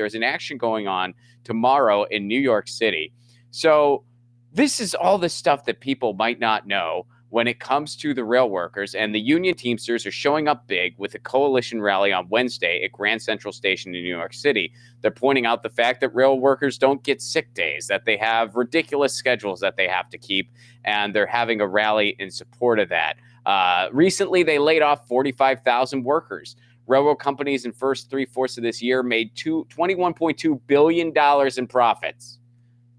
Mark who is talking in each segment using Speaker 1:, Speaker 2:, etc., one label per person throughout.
Speaker 1: There's an action going on tomorrow in New York City. So, this is all the stuff that people might not know when it comes to the rail workers. And the union Teamsters are showing up big with a coalition rally on Wednesday at Grand Central Station in New York City. They're pointing out the fact that rail workers don't get sick days, that they have ridiculous schedules that they have to keep, and they're having a rally in support of that. Uh, recently, they laid off 45,000 workers. Railroad companies in first three fourths of this year made two, $21.2 billion in profits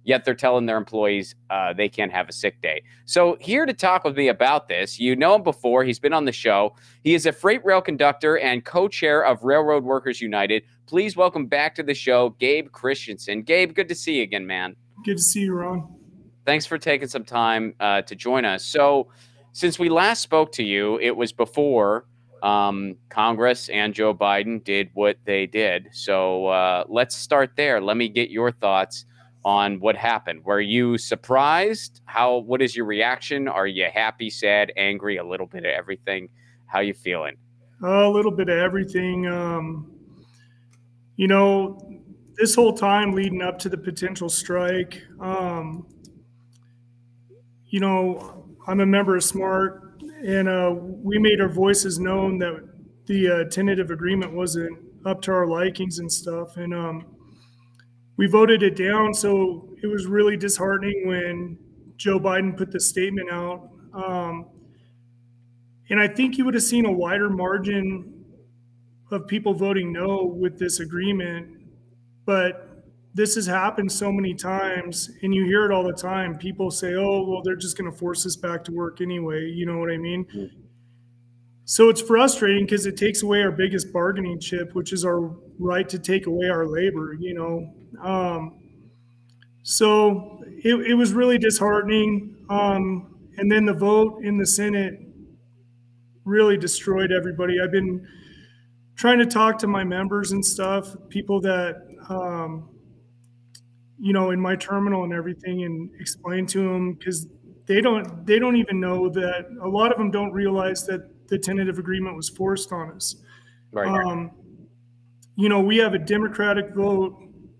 Speaker 1: yet they're telling their employees uh, they can't have a sick day. So, here to talk with me about this, you know him before. He's been on the show. He is a freight rail conductor and co chair of Railroad Workers United. Please welcome back to the show, Gabe Christensen. Gabe, good to see you again, man.
Speaker 2: Good to see you, Ron.
Speaker 1: Thanks for taking some time uh, to join us. So, since we last spoke to you, it was before um, Congress and Joe Biden did what they did. So, uh, let's start there. Let me get your thoughts on what happened. Were you surprised? How what is your reaction? Are you happy, sad, angry, a little bit of everything? How you feeling?
Speaker 2: a little bit of everything. Um, you know, this whole time leading up to the potential strike, um, you know, I'm a member of SMART, and uh, we made our voices known that the uh, tentative agreement wasn't up to our likings and stuff. And um, we voted it down. So it was really disheartening when Joe Biden put the statement out. Um, and I think you would have seen a wider margin of people voting no with this agreement. But this has happened so many times, and you hear it all the time. People say, oh, well, they're just going to force us back to work anyway. You know what I mean? Mm-hmm. So it's frustrating because it takes away our biggest bargaining chip, which is our right to take away our labor, you know. Um, so it, it, was really disheartening. Um, and then the vote in the Senate really destroyed everybody. I've been trying to talk to my members and stuff, people that, um, you know, in my terminal and everything, and explain to them because they don't they don't even know that a lot of them don't realize that the tentative agreement was forced on us. Right. Um, you know, we have a democratic vote.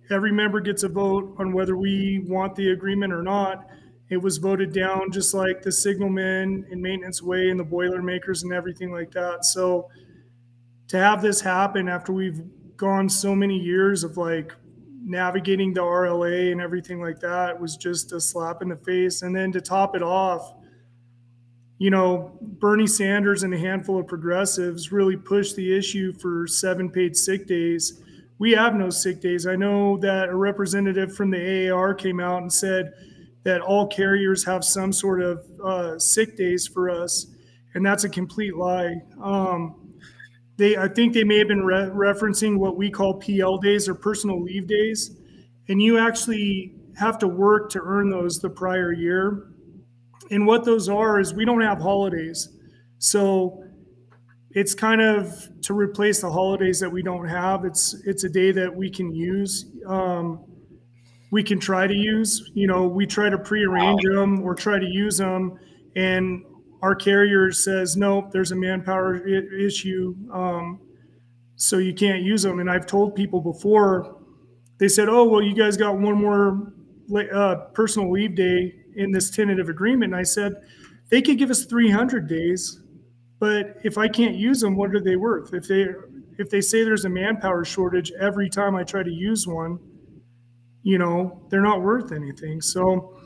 Speaker 2: Every member gets a vote on whether we want the agreement or not. It was voted down just like the signalmen and maintenance way and the boilermakers and everything like that. So to have this happen after we've gone so many years of like navigating the RLA and everything like that was just a slap in the face. And then to top it off, you know, Bernie Sanders and a handful of progressives really pushed the issue for seven paid sick days. We have no sick days. I know that a representative from the AAR came out and said that all carriers have some sort of uh, sick days for us, and that's a complete lie. Um, they, I think they may have been re- referencing what we call PL days or personal leave days, and you actually have to work to earn those the prior year and what those are is we don't have holidays. So it's kind of to replace the holidays that we don't have. It's it's a day that we can use. Um, we can try to use. You know, we try to prearrange them or try to use them, and our carrier says nope. There's a manpower issue, um, so you can't use them. And I've told people before. They said, "Oh, well, you guys got one more uh, personal leave day in this tentative agreement. And I said, they could give us 300 days, but if I can't use them, what are they worth? If they if they say there's a manpower shortage every time I try to use one, you know, they're not worth anything. So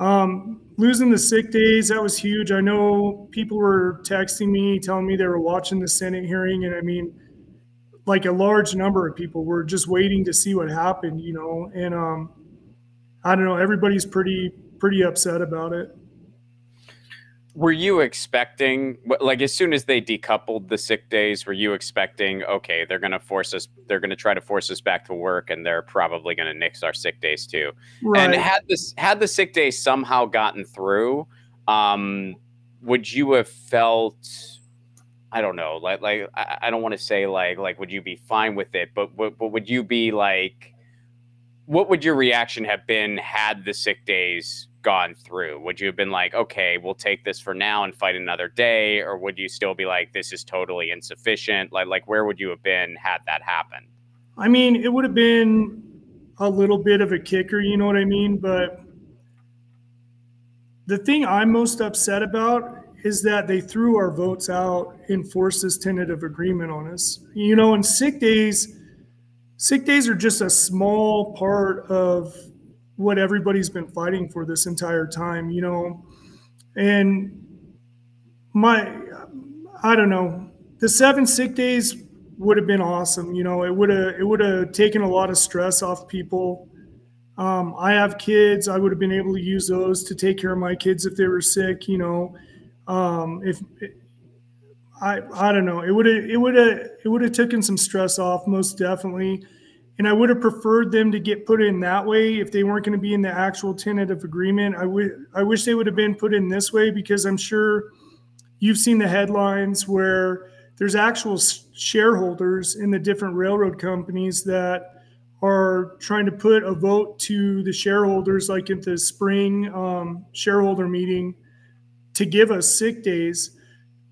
Speaker 2: um, losing the sick days that was huge. I know people were texting me, telling me they were watching the Senate hearing, and I mean, like a large number of people were just waiting to see what happened, you know, and um, I don't know. Everybody's pretty pretty upset about it.
Speaker 1: Were you expecting, like, as soon as they decoupled the sick days, were you expecting, okay, they're going to force us, they're going to try to force us back to work, and they're probably going to nix our sick days too? Right. And had this, had the sick days somehow gotten through, um, would you have felt? I don't know, like, like I don't want to say like, like, would you be fine with it? But, but, but would you be like? what would your reaction have been had the sick days gone through? Would you have been like, okay, we'll take this for now and fight another day, or would you still be like, this is totally insufficient? Like, like where would you have been had that happened?
Speaker 2: I mean, it would have been a little bit of a kicker, you know what I mean? But the thing I'm most upset about is that they threw our votes out and forced this tentative agreement on us. You know, and sick days, sick days are just a small part of what everybody's been fighting for this entire time, you know. And my, I don't know, the seven sick days would have been awesome. You know, it would have it would have taken a lot of stress off people. Um, I have kids. I would have been able to use those to take care of my kids if they were sick. You know, um, if I I don't know, it would have it would have it would have taken some stress off most definitely. And I would have preferred them to get put in that way if they weren't going to be in the actual tentative agreement. I would I wish they would have been put in this way because I'm sure you've seen the headlines where there's actual shareholders in the different railroad companies that are trying to put a vote to the shareholders, like at the spring um, shareholder meeting, to give us sick days.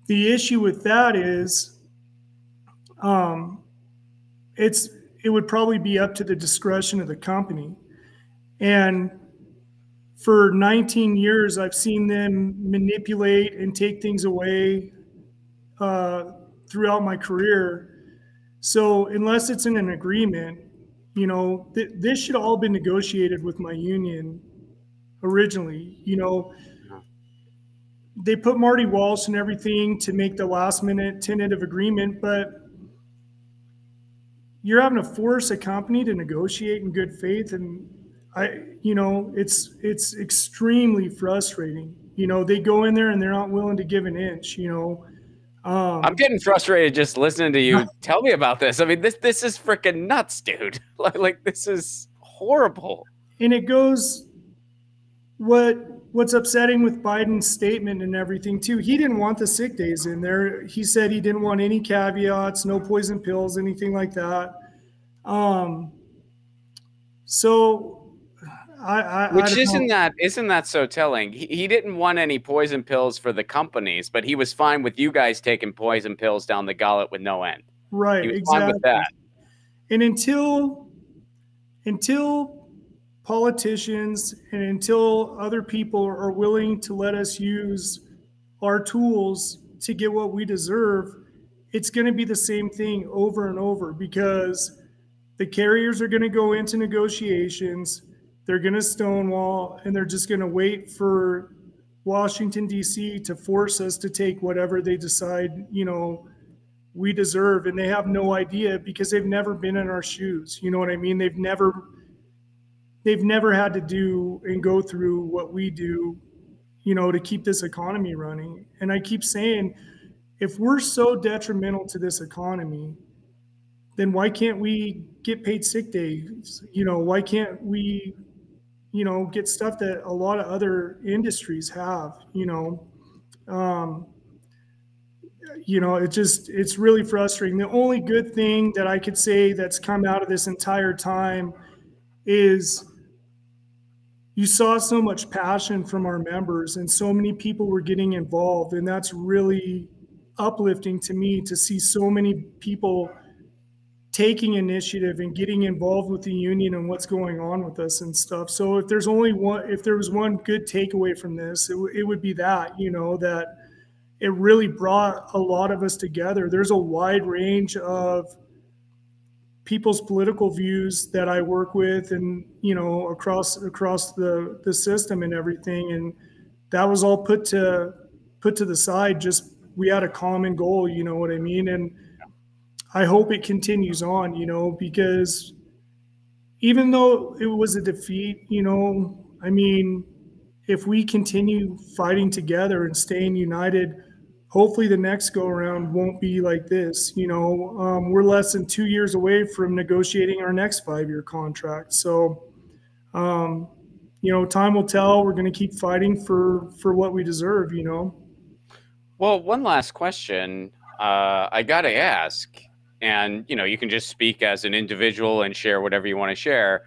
Speaker 2: The issue with that is, um, it's it would probably be up to the discretion of the company, and for 19 years, I've seen them manipulate and take things away uh, throughout my career. So unless it's in an agreement, you know, th- this should all been negotiated with my union originally. You know, they put Marty Walsh and everything to make the last minute tentative agreement, but you're having to force a company to negotiate in good faith and I you know it's it's extremely frustrating. You know, they go in there and they're not willing to give an inch, you know.
Speaker 1: Um, I'm getting frustrated just listening to you tell me about this. I mean, this this is freaking nuts, dude. like, like this is horrible.
Speaker 2: And it goes what what's upsetting with Biden's statement and everything too. He didn't want the sick days in there. He said he didn't want any caveats, no poison pills, anything like that. Um, so I, I,
Speaker 1: Which isn't know. that isn't that so telling? He, he didn't want any poison pills for the companies, but he was fine with you guys taking poison pills down the gullet with no end.
Speaker 2: Right, exactly.
Speaker 1: fine with that.
Speaker 2: And until until politicians and until other people are willing to let us use our tools to get what we deserve, it's going to be the same thing over and over because the carriers are going to go into negotiations they're going to stonewall and they're just going to wait for Washington, D.C. to force us to take whatever they decide, you know, we deserve. And they have no idea because they've never been in our shoes. You know what I mean? They've never. They've never had to do and go through what we do, you know, to keep this economy running. And I keep saying, if we're so detrimental to this economy, then why can't we get paid sick days? You know, why can't we you know, get stuff that a lot of other industries have, you know. Um, you know, it just it's really frustrating. The only good thing that I could say that's come out of this entire time is you saw so much passion from our members and so many people were getting involved and that's really uplifting to me to see so many people taking initiative and getting involved with the union and what's going on with us and stuff. So if there's only one, if there was one good takeaway from this, it, w- it would be that, you know, that it really brought a lot of us together. There's a wide range of people's political views that I work with and, you know, across, across the, the system and everything. And that was all put to, put to the side. Just, we had a common goal, you know what I mean? And, I hope it continues on, you know, because even though it was a defeat, you know, I mean, if we continue fighting together and staying united, hopefully the next go around won't be like this. You know, um, we're less than two years away from negotiating our next five year contract. So, um, you know, time will tell. We're going to keep fighting for for what we deserve. You know.
Speaker 1: Well, one last question uh, I got to ask and you know you can just speak as an individual and share whatever you want to share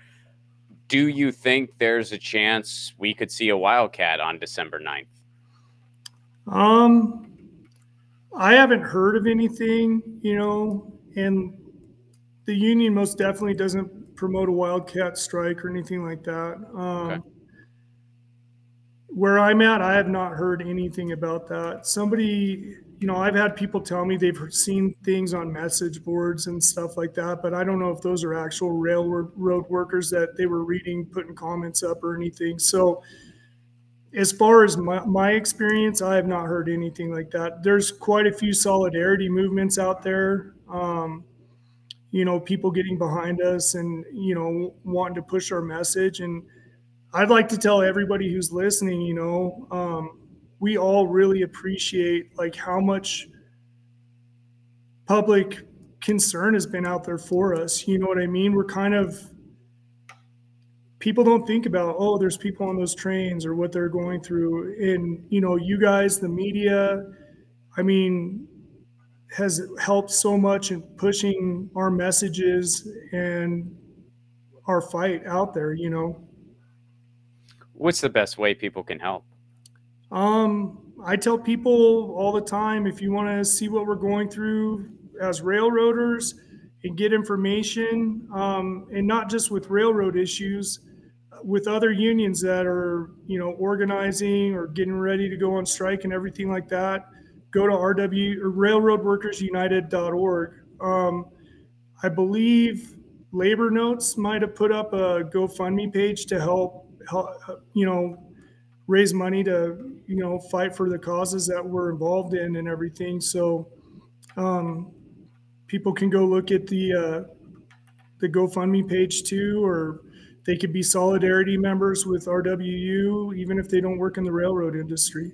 Speaker 1: do you think there's a chance we could see a wildcat on december 9th
Speaker 2: um i haven't heard of anything you know and the union most definitely doesn't promote a wildcat strike or anything like that. Um, okay. Where I'm at, I have not heard anything about that. Somebody, you know, I've had people tell me they've seen things on message boards and stuff like that, but I don't know if those are actual railroad workers that they were reading, putting comments up or anything. So, as far as my, my experience, I have not heard anything like that. There's quite a few solidarity movements out there. Um, you know, people getting behind us and, you know, wanting to push our message. And I'd like to tell everybody who's listening, you know, um, we all really appreciate like how much public concern has been out there for us. You know what I mean? We're kind of, people don't think about, oh, there's people on those trains or what they're going through. And, you know, you guys, the media, I mean, has helped so much in pushing our messages and our fight out there, you know.
Speaker 1: What's the best way people can help?
Speaker 2: Um, I tell people all the time if you want to see what we're going through as railroaders and get information, um, and not just with railroad issues, with other unions that are, you know, organizing or getting ready to go on strike and everything like that go to RW or railroadworkersunited.org. Um, I believe Labor Notes might have put up a GoFundMe page to help, help, you know, raise money to, you know, fight for the causes that we're involved in and everything. So um, people can go look at the uh, the GoFundMe page too, or they could be solidarity members with RWU, even if they don't work in the railroad industry.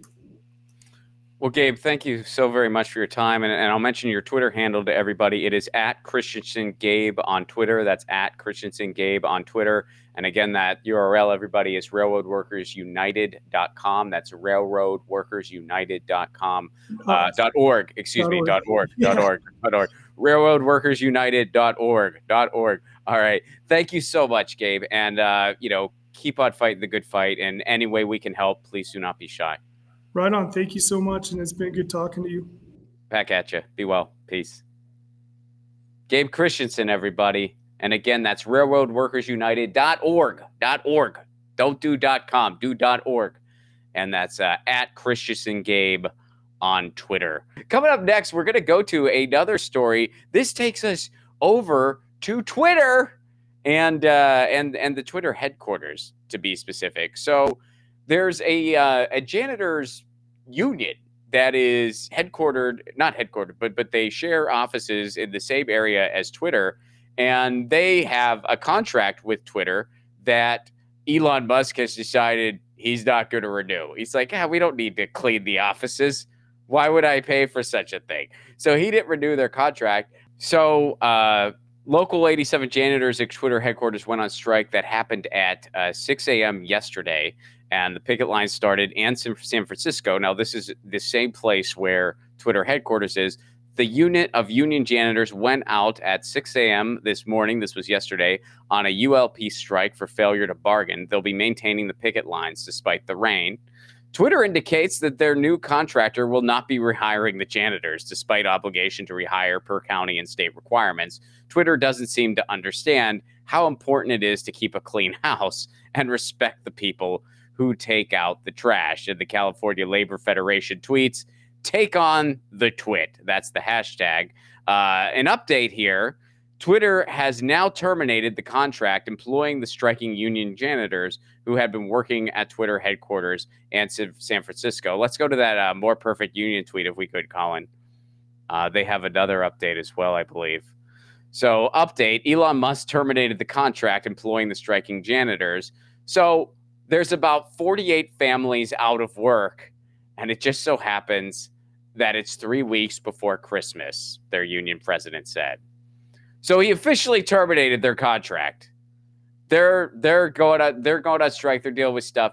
Speaker 1: Well, Gabe, thank you so very much for your time. And, and, I'll mention your Twitter handle to everybody. It is at Christensen Gabe on Twitter. That's at Christensen Gabe on Twitter. And again, that URL, everybody, is railroadworkersunited.com. That's railroadworkersunited.com. Uh, dot org, excuse me, dot org, dot org, dot org. Railroadworkersunited.org, dot org. All right. Thank you so much, Gabe. And, uh, you know, keep on fighting the good fight. And any way we can help, please do not be shy.
Speaker 2: Right on. Thank you so much. And it's been good talking to you.
Speaker 1: Back at you. Be well. Peace. Gabe Christensen, everybody. And again, that's railroadworkersunited.org. .org. Don't do .com. Do .org. And that's uh, at Christensen Gabe on Twitter. Coming up next, we're going to go to another story. This takes us over to Twitter and uh, and and the Twitter headquarters to be specific. So there's a uh, a janitors union that is headquartered, not headquartered, but but they share offices in the same area as Twitter, and they have a contract with Twitter that Elon Musk has decided he's not going to renew. He's like, yeah, we don't need to clean the offices. Why would I pay for such a thing? So he didn't renew their contract. So uh, local 87 janitors at Twitter headquarters went on strike that happened at uh, 6 a.m. yesterday and the picket line started in San Francisco. Now, this is the same place where Twitter headquarters is. The unit of union janitors went out at 6 a.m. this morning, this was yesterday, on a ULP strike for failure to bargain. They'll be maintaining the picket lines despite the rain. Twitter indicates that their new contractor will not be rehiring the janitors despite obligation to rehire per county and state requirements. Twitter doesn't seem to understand how important it is to keep a clean house and respect the people who take out the trash. And the California Labor Federation tweets, take on the twit. That's the hashtag. Uh, an update here Twitter has now terminated the contract employing the striking union janitors who had been working at Twitter headquarters in San Francisco. Let's go to that uh, more perfect union tweet if we could, Colin. Uh, they have another update as well, I believe. So, update Elon Musk terminated the contract employing the striking janitors. So, there's about 48 families out of work, and it just so happens that it's three weeks before Christmas, their union president said. So he officially terminated their contract. They're they're going on they're going on strike. They're dealing with stuff.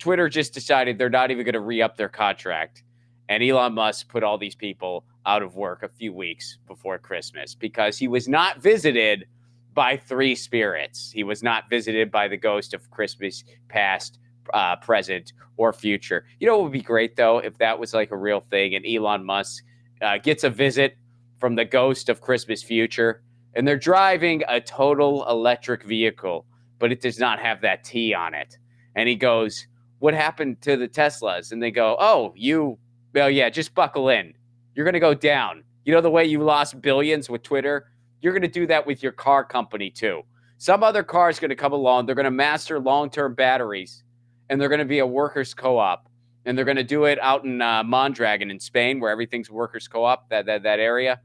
Speaker 1: Twitter just decided they're not even going to re-up their contract, and Elon Musk put all these people out of work a few weeks before Christmas because he was not visited by three spirits. He was not visited by the ghost of Christmas past, uh, present, or future. You know what would be great though if that was like a real thing and Elon Musk uh, gets a visit from the ghost of Christmas future. and they're driving a total electric vehicle, but it does not have that T on it. And he goes, What happened to the Teslas? And they go, Oh, you, well, yeah, just buckle in. You're going to go down. You know, the way you lost billions with Twitter? You're going to do that with your car company too. Some other car is going to come along. They're going to master long term batteries and they're going to be a workers' co op. And they're going to do it out in uh, Mondragon in Spain, where everything's workers' co op, that, that, that area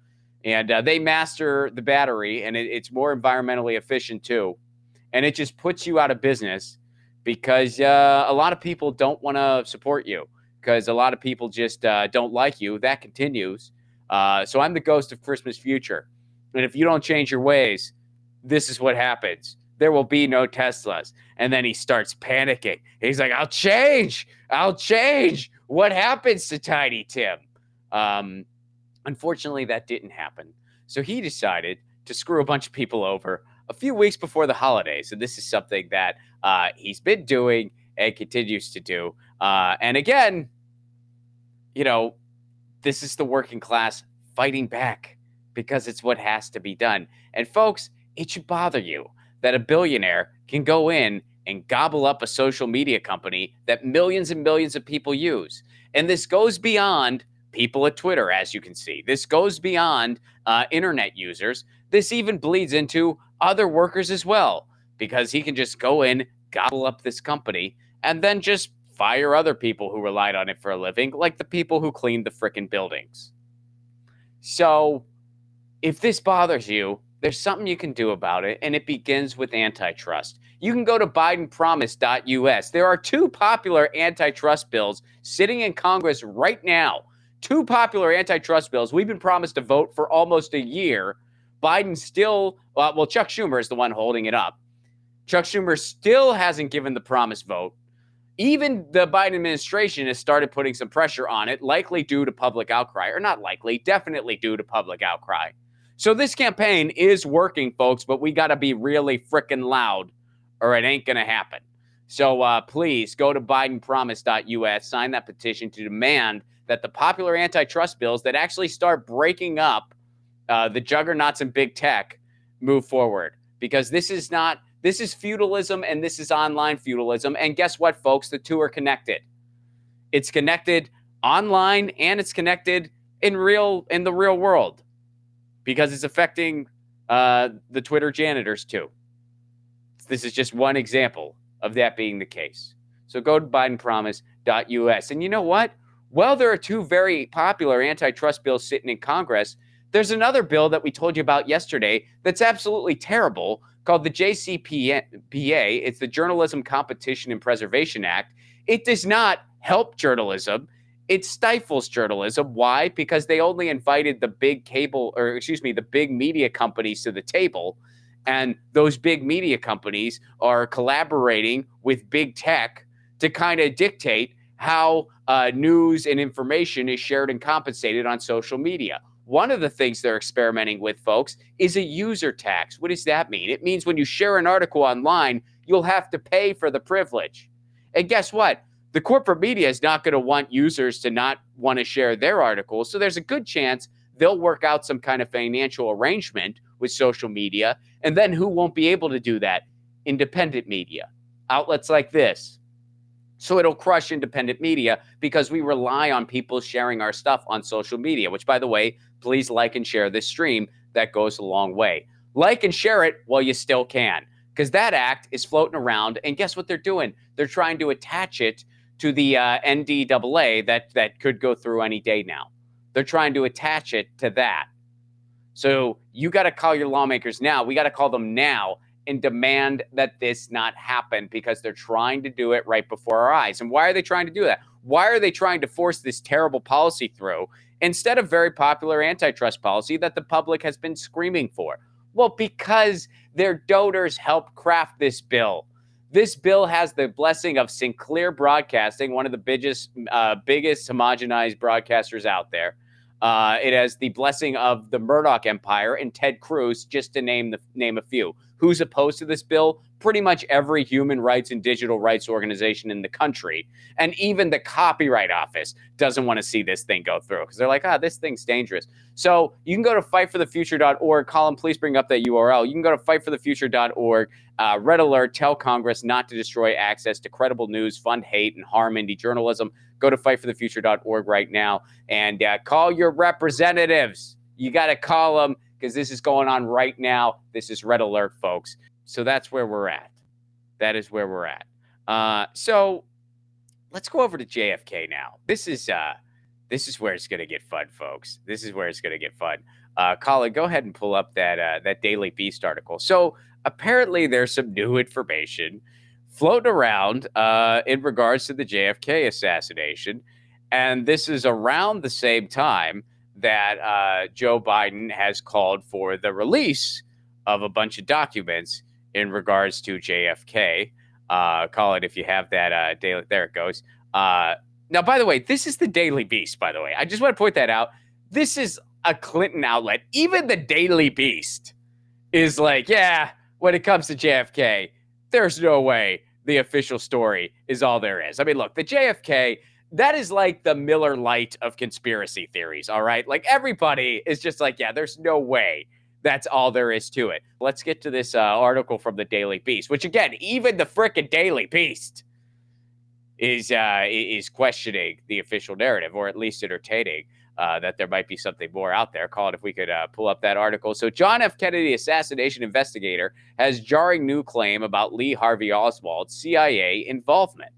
Speaker 1: and uh, they master the battery and it, it's more environmentally efficient too and it just puts you out of business because uh, a lot of people don't want to support you because a lot of people just uh, don't like you. That continues. Uh, so i'm the ghost of christmas future. And if you don't change your ways this is what happens. There will be no teslas. And then he starts panicking. He's like i'll change. I'll change. What happens to tiny tim? Um, Unfortunately, that didn't happen. So he decided to screw a bunch of people over a few weeks before the holidays. And this is something that uh, he's been doing and continues to do. Uh, and again, you know, this is the working class fighting back because it's what has to be done. And folks, it should bother you that a billionaire can go in and gobble up a social media company that millions and millions of people use. And this goes beyond people at Twitter, as you can see. This goes beyond uh, internet users. This even bleeds into other workers as well, because he can just go in, gobble up this company, and then just fire other people who relied on it for a living, like the people who cleaned the frickin' buildings. So, if this bothers you, there's something you can do about it, and it begins with antitrust. You can go to BidenPromise.us. There are two popular antitrust bills sitting in Congress right now two popular antitrust bills. We've been promised a vote for almost a year. Biden still, uh, well, Chuck Schumer is the one holding it up. Chuck Schumer still hasn't given the promised vote. Even the Biden administration has started putting some pressure on it, likely due to public outcry, or not likely, definitely due to public outcry. So this campaign is working, folks, but we got to be really freaking loud or it ain't going to happen. So uh, please go to BidenPromise.us, sign that petition to demand that the popular antitrust bills that actually start breaking up uh, the juggernauts in big tech move forward because this is not this is feudalism and this is online feudalism. And guess what folks? The two are connected. It's connected online and it's connected in real in the real world because it's affecting uh, the twitter janitors too. This is just one example of that being the case. So go to bidenpromise.us and you know what? Well, there are two very popular antitrust bills sitting in Congress. There's another bill that we told you about yesterday that's absolutely terrible called the JCPA. It's the Journalism Competition and Preservation Act. It does not help journalism. It stifles journalism. Why? Because they only invited the big cable, or excuse me, the big media companies to the table. And those big media companies are collaborating with big tech to kind of dictate how uh, news and information is shared and compensated on social media. One of the things they're experimenting with, folks, is a user tax. What does that mean? It means when you share an article online, you'll have to pay for the privilege. And guess what? The corporate media is not going to want users to not want to share their articles. So there's a good chance they'll work out some kind of financial arrangement with social media. And then who won't be able to do that? Independent media, outlets like this, so it'll crush independent media because we rely on people sharing our stuff on social media, which, by the way, please like and share this stream. That goes a long way. Like and share it while you still can, because that act is floating around. And guess what they're doing? They're trying to attach it to the uh, NDAA that, that could go through any day now. They're trying to attach it to that. So you got to call your lawmakers now. We got to call them now and demand that this not happen because they're trying to do it right before our eyes. And why are they trying to do that? Why are they trying to force this terrible policy through instead of very popular antitrust policy that the public has been screaming for? Well, because their donors helped craft this bill. This bill has the blessing of Sinclair Broadcasting, one of the biggest, uh, biggest homogenized broadcasters out there. Uh, it has the blessing of the Murdoch Empire and Ted Cruz, just to name the name a few. Who's opposed to this bill? Pretty much every human rights and digital rights organization in the country. And even the Copyright Office doesn't want to see this thing go through because they're like, ah, this thing's dangerous. So you can go to fightforthefuture.org. Colin, please bring up that URL. You can go to fightforthefuture.org. Uh, red alert, tell Congress not to destroy access to credible news, fund hate, and harm indie journalism. Go to fightforthefuture.org right now and uh, call your representatives. You got to call them because this is going on right now. This is red alert, folks. So that's where we're at. That is where we're at. Uh, so let's go over to JFK now. This is uh, this is where it's going to get fun, folks. This is where it's going to get fun. Uh, Colin, go ahead and pull up that uh, that Daily Beast article. So apparently, there's some new information floating around uh, in regards to the JFK assassination, and this is around the same time that uh, Joe Biden has called for the release of a bunch of documents in regards to JFK. Uh, Colin if you have that uh, daily. There it goes. Uh, now, by the way, this is the Daily Beast. By the way, I just want to point that out. This is a Clinton outlet. Even the Daily Beast is like, yeah, when it comes to JFK, there's no way the official story is all there is. I mean, look, the JFK that is like the Miller Lite of conspiracy theories, all right? Like everybody is just like, yeah, there's no way that's all there is to it. Let's get to this uh, article from the Daily Beast, which again, even the frickin' Daily Beast is uh, is questioning the official narrative, or at least entertaining uh, that there might be something more out there. Colin if we could uh, pull up that article. So, John F. Kennedy assassination investigator has jarring new claim about Lee Harvey Oswald's CIA involvement.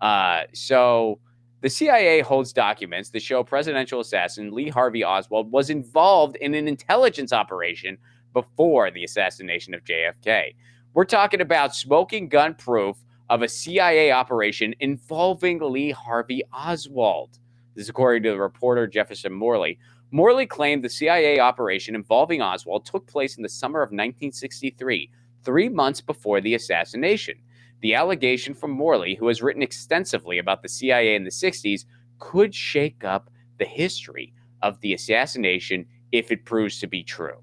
Speaker 1: Uh, so the CIA holds documents that show presidential assassin Lee Harvey Oswald was involved in an intelligence operation before the assassination of JFK. We're talking about smoking gun proof of a CIA operation involving Lee Harvey Oswald. This is according to the reporter Jefferson Morley. Morley claimed the CIA operation involving Oswald took place in the summer of 1963, three months before the assassination. The allegation from Morley, who has written extensively about the CIA in the 60s, could shake up the history of the assassination if it proves to be true.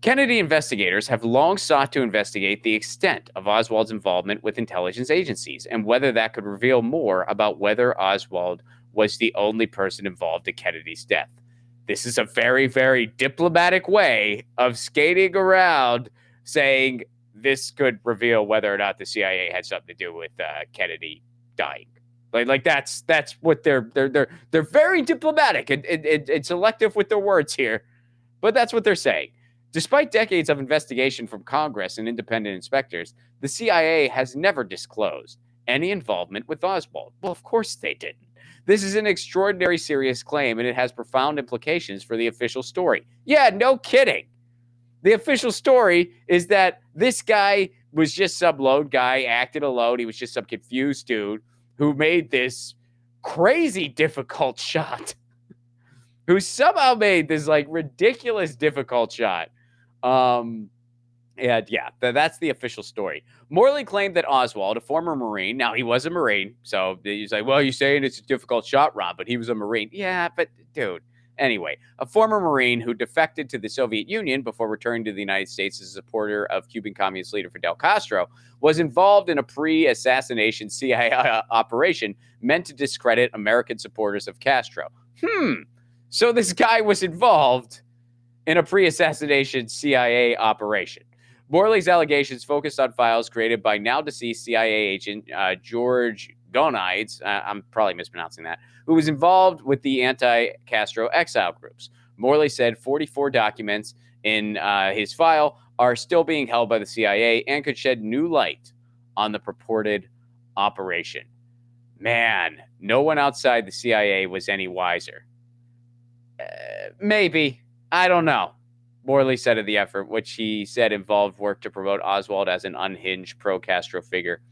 Speaker 1: Kennedy investigators have long sought to investigate the extent of Oswald's involvement with intelligence agencies and whether that could reveal more about whether Oswald was the only person involved in Kennedy's death. This is a very, very diplomatic way of skating around saying this could reveal whether or not the CIA had something to do with uh, Kennedy dying. Like, like that's that's what they're they're they're they're very diplomatic and, and, and selective with their words here, but that's what they're saying. Despite decades of investigation from Congress and independent inspectors, the CIA has never disclosed any involvement with Oswald. Well, of course they didn't. This is an extraordinary serious claim and it has profound implications for the official story. Yeah, no kidding. The official story is that this guy was just some lone guy, acted alone. He was just some confused dude who made this crazy difficult shot, who somehow made this like ridiculous difficult shot. Um, and yeah, th- that's the official story. Morley claimed that Oswald, a former Marine, now he was a Marine, so he's like, well, you're saying it's a difficult shot, Rob, but he was a Marine. Yeah, but dude, Anyway, a former Marine who defected to the Soviet Union before returning to the United States as a supporter of Cuban Communist leader Fidel Castro was involved in a pre assassination CIA operation meant to discredit American supporters of Castro. Hmm. So this guy was involved in a pre assassination CIA operation. Morley's allegations focused on files created by now deceased CIA agent uh, George Gonides, uh, I'm probably mispronouncing that, who was involved with the anti Castro exile groups. Morley said 44 documents in uh, his file are still being held by the CIA and could shed new light on the purported operation. Man, no one outside the CIA was any wiser. Uh, maybe. I don't know. Morley said of the effort, which he said involved work to promote Oswald as an unhinged pro Castro figure.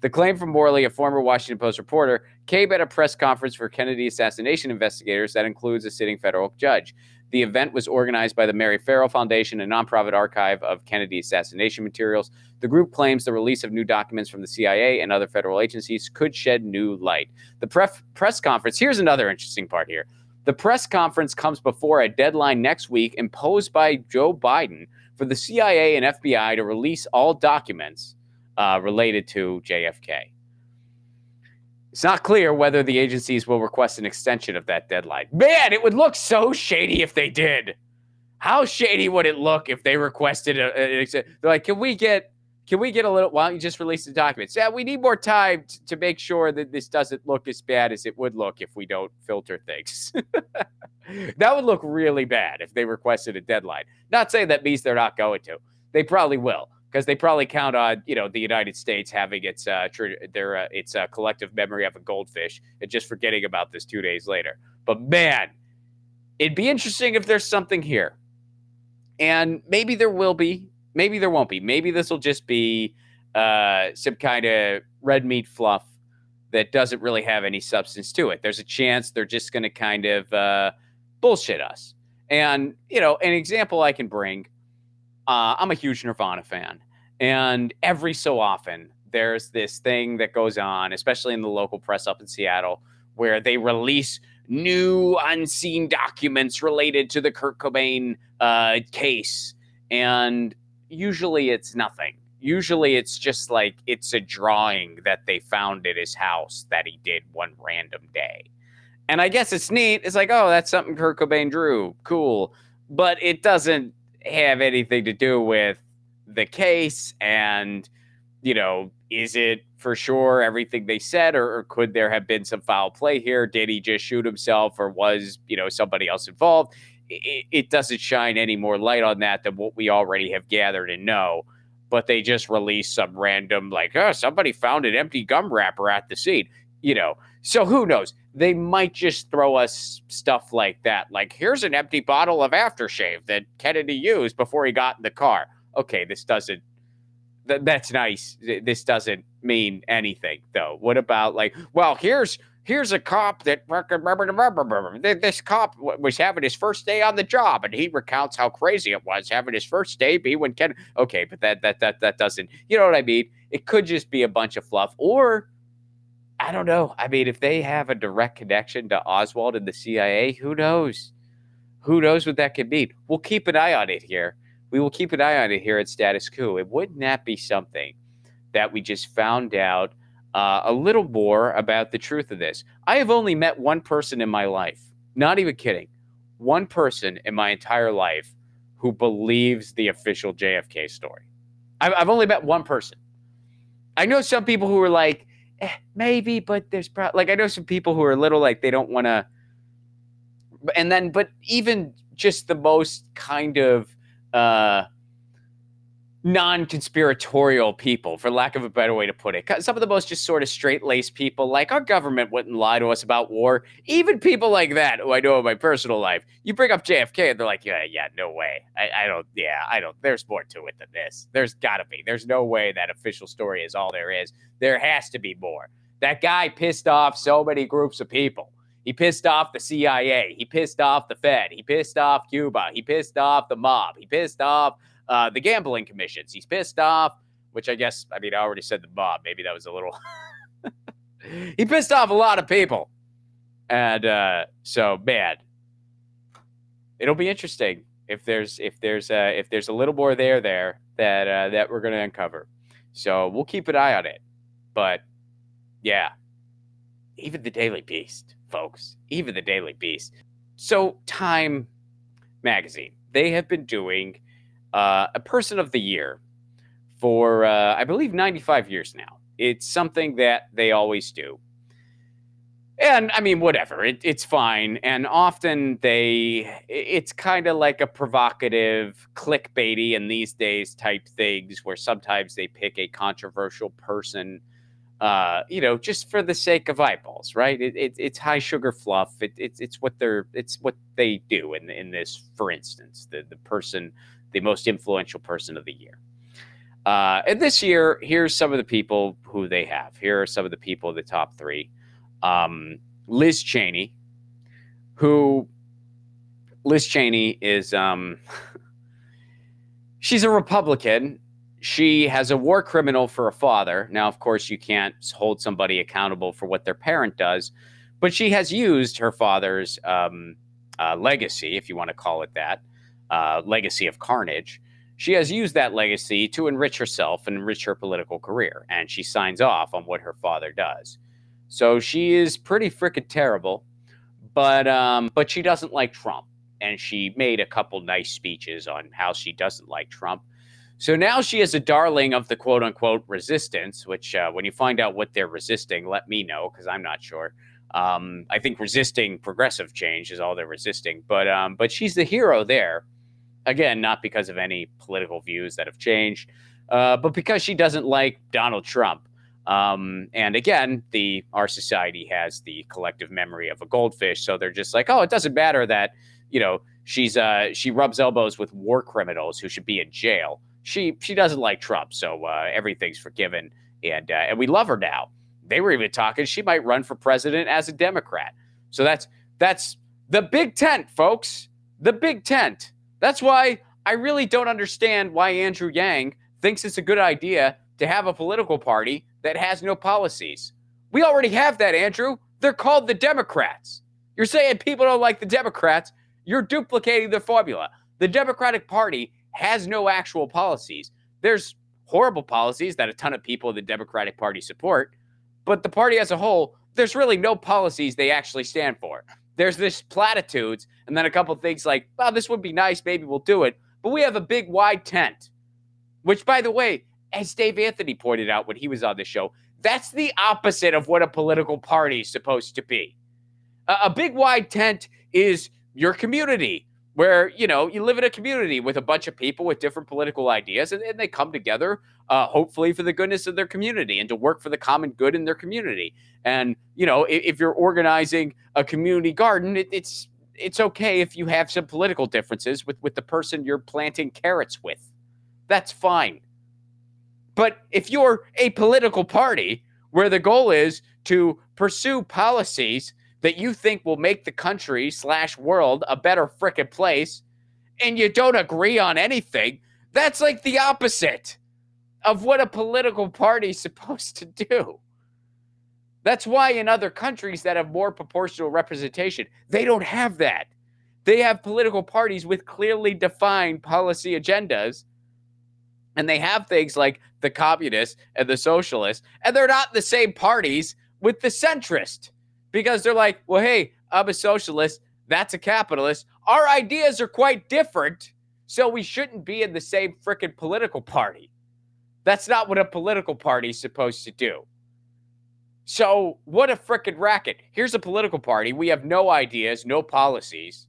Speaker 1: The claim from Morley, a former Washington Post reporter, came at a press conference for Kennedy assassination investigators that includes a sitting federal judge. The event was organized by the Mary Ferrell Foundation, a nonprofit archive of Kennedy assassination materials. The group claims the release of new documents from the CIA and other federal agencies could shed new light. The pref- press conference, here's another interesting part here. The press conference comes before a deadline next week imposed by Joe Biden for the CIA and FBI to release all documents uh, related to JFK. It's not clear whether the agencies will request an extension of that deadline. Man, it would look so shady if they did. How shady would it look if they requested a, an extension? They're like, can we get can we get a little? Why don't you just release the documents? Yeah, we need more time t- to make sure that this doesn't look as bad as it would look if we don't filter things. that would look really bad if they requested a deadline. Not saying that means they're not going to. They probably will because they probably count on you know the United States having its uh, tr- their uh, its uh, collective memory of a goldfish and just forgetting about this two days later. But man, it'd be interesting if there's something here, and maybe there will be, maybe there won't be. Maybe this will just be uh, some kind of red meat fluff that doesn't really have any substance to it. There's a chance they're just going to kind of uh, bullshit us. And you know, an example I can bring uh, I'm a huge Nirvana fan, and every so often there's this thing that goes on, especially in the local press up in Seattle, where they release new unseen documents related to the Kurt Cobain uh, case, and usually it's nothing. Usually it's just like it's a drawing that they found at his house that he did one random day. And I guess it's neat. It's like, oh, that's something Kurt Cobain drew. Cool. But it doesn't have anything to do with the case and you know is it for sure everything they said or, or, could there have been some foul play here? Did he just shoot himself or was you know somebody else involved? It, it doesn't shine any more light on that than what we already have gathered and know. But they just released some random like oh somebody found an empty gum wrapper at the scene you know? So who knows they might just throw us stuff like that. Like, here's an empty bottle of aftershave that Kennedy used before he got in the car. Okay, this doesn't. Th- that's nice. This doesn't mean anything, though. What about like? Well, here's here's a cop that this cop was having his first day on the job, and he recounts how crazy it was having his first day be when Ken. Okay, but that that that that doesn't. You know what I mean? It could just be a bunch of fluff, or I don't know. I mean, if they have a direct connection to Oswald and the CIA, who knows? Who knows what that could mean? We'll keep an eye on it here. We will keep an eye on it here at Status Coup. And wouldn't that be something that we just found out uh, a little more about the truth of this? I have only met one person in my life, not even kidding, one person in my entire life who believes the official JFK story. I've, I've only met one person. I know some people who are like, eh, maybe, but there's probably like I know some people who are little like they don't want to. And then, but even just the most kind of uh, non-conspiratorial people, for lack of a better way to put it. Some of the most just sort of straight-laced people, like our government wouldn't lie to us about war. Even people like that, who I know in my personal life, you bring up JFK, and they're like, "Yeah, yeah, no way. I, I don't. Yeah, I don't. There's more to it than this. There's got to be. There's no way that official story is all there is. There has to be more. That guy pissed off so many groups of people." He pissed off the CIA. He pissed off the Fed. He pissed off Cuba. He pissed off the mob. He pissed off uh, the gambling commissions. He's pissed off, which I guess, I mean, I already said the mob. Maybe that was a little. he pissed off a lot of people. And uh, so, man, it'll be interesting if there's if there's uh, if there's a little more there there that uh, that we're going to uncover. So we'll keep an eye on it. But yeah, even the Daily Beast, folks, even the Daily Beast. So Time magazine, they have been doing uh, a person of the year for, uh, I believe, 95 years now. It's something that they always do. And I mean, whatever, it, it's fine. And often they, it's kind of like a provocative, clickbaity in these days type things where sometimes they pick a controversial person, uh, you know, just for the sake of eyeballs, right? It, it, it's high sugar fluff. It, it's it's what they're, it's what they do in in this. For instance, the the person the most influential person of the year. Uh, and this year, here's some of the people who they have. Here are some of the people, the top three. Um, Liz Cheney, who Liz Cheney is, um, she's a Republican. She has a war criminal for a father. Now, of course, you can't hold somebody accountable for what their parent does, but she has used her father's um, uh, legacy, if you want to call it that, uh, legacy of carnage she has used that legacy to enrich herself and enrich her political career, and she signs off on what her father does. So she is pretty freaking terrible, but um, but she doesn't like Trump, and she made a couple nice speeches on how she doesn't like Trump. So now she is a darling of the quote unquote resistance, which uh, when you find out what they're resisting, let me know because I'm not sure. Um, I think resisting progressive change is all they're resisting, but um, but she's the hero there Again, not because of any political views that have changed, uh, but because she doesn't like Donald Trump. Um, and again, the our society has the collective memory of a goldfish, so they're just like, oh, it doesn't matter that you know she's uh, she rubs elbows with war criminals who should be in jail. She she doesn't like Trump, so uh, everything's forgiven, and uh, and we love her now. They were even talking she might run for president as a Democrat. So that's that's the big tent, folks. The big tent. That's why I really don't understand why Andrew Yang thinks it's a good idea to have a political party that has no policies. We already have that, Andrew. They're called the Democrats. You're saying people don't like the Democrats. You're duplicating the formula. The Democratic Party has no actual policies. There's horrible policies that a ton of people in the Democratic Party support, but the party as a whole, there's really no policies they actually stand for there's this platitudes and then a couple things like, well, this would be nice. Maybe we'll do it. But we have a big wide tent, which, by the way, as Dave Anthony pointed out when he was on the show, that's the opposite of what a political party is supposed to be. A, a big wide tent is your community where you know you live in a community with a bunch of people with different political ideas and, and they come together uh, hopefully for the goodness of their community and to work for the common good in their community. And you know if, if you're organizing a community garden it, it's it's okay if you have some political differences with with the person you're planting carrots with. That's fine. But if you're a political party where the goal is to pursue policies that you think will make the country slash world a better frickin' place and you don't agree on anything, that's like the opposite of what a political party's supposed to do. That's why in other countries that have more proportional representation, they don't have that. They have political parties with clearly defined policy agendas. And they have things like the communists and the socialists, and they're not the same parties with the centrist because they're like, well, hey, I'm a socialist. That's a capitalist. Our ideas are quite different. So we shouldn't be in the same freaking political party. That's not what a political party is supposed to do. So, what a freaking racket. Here's a political party. We have no ideas, no policies.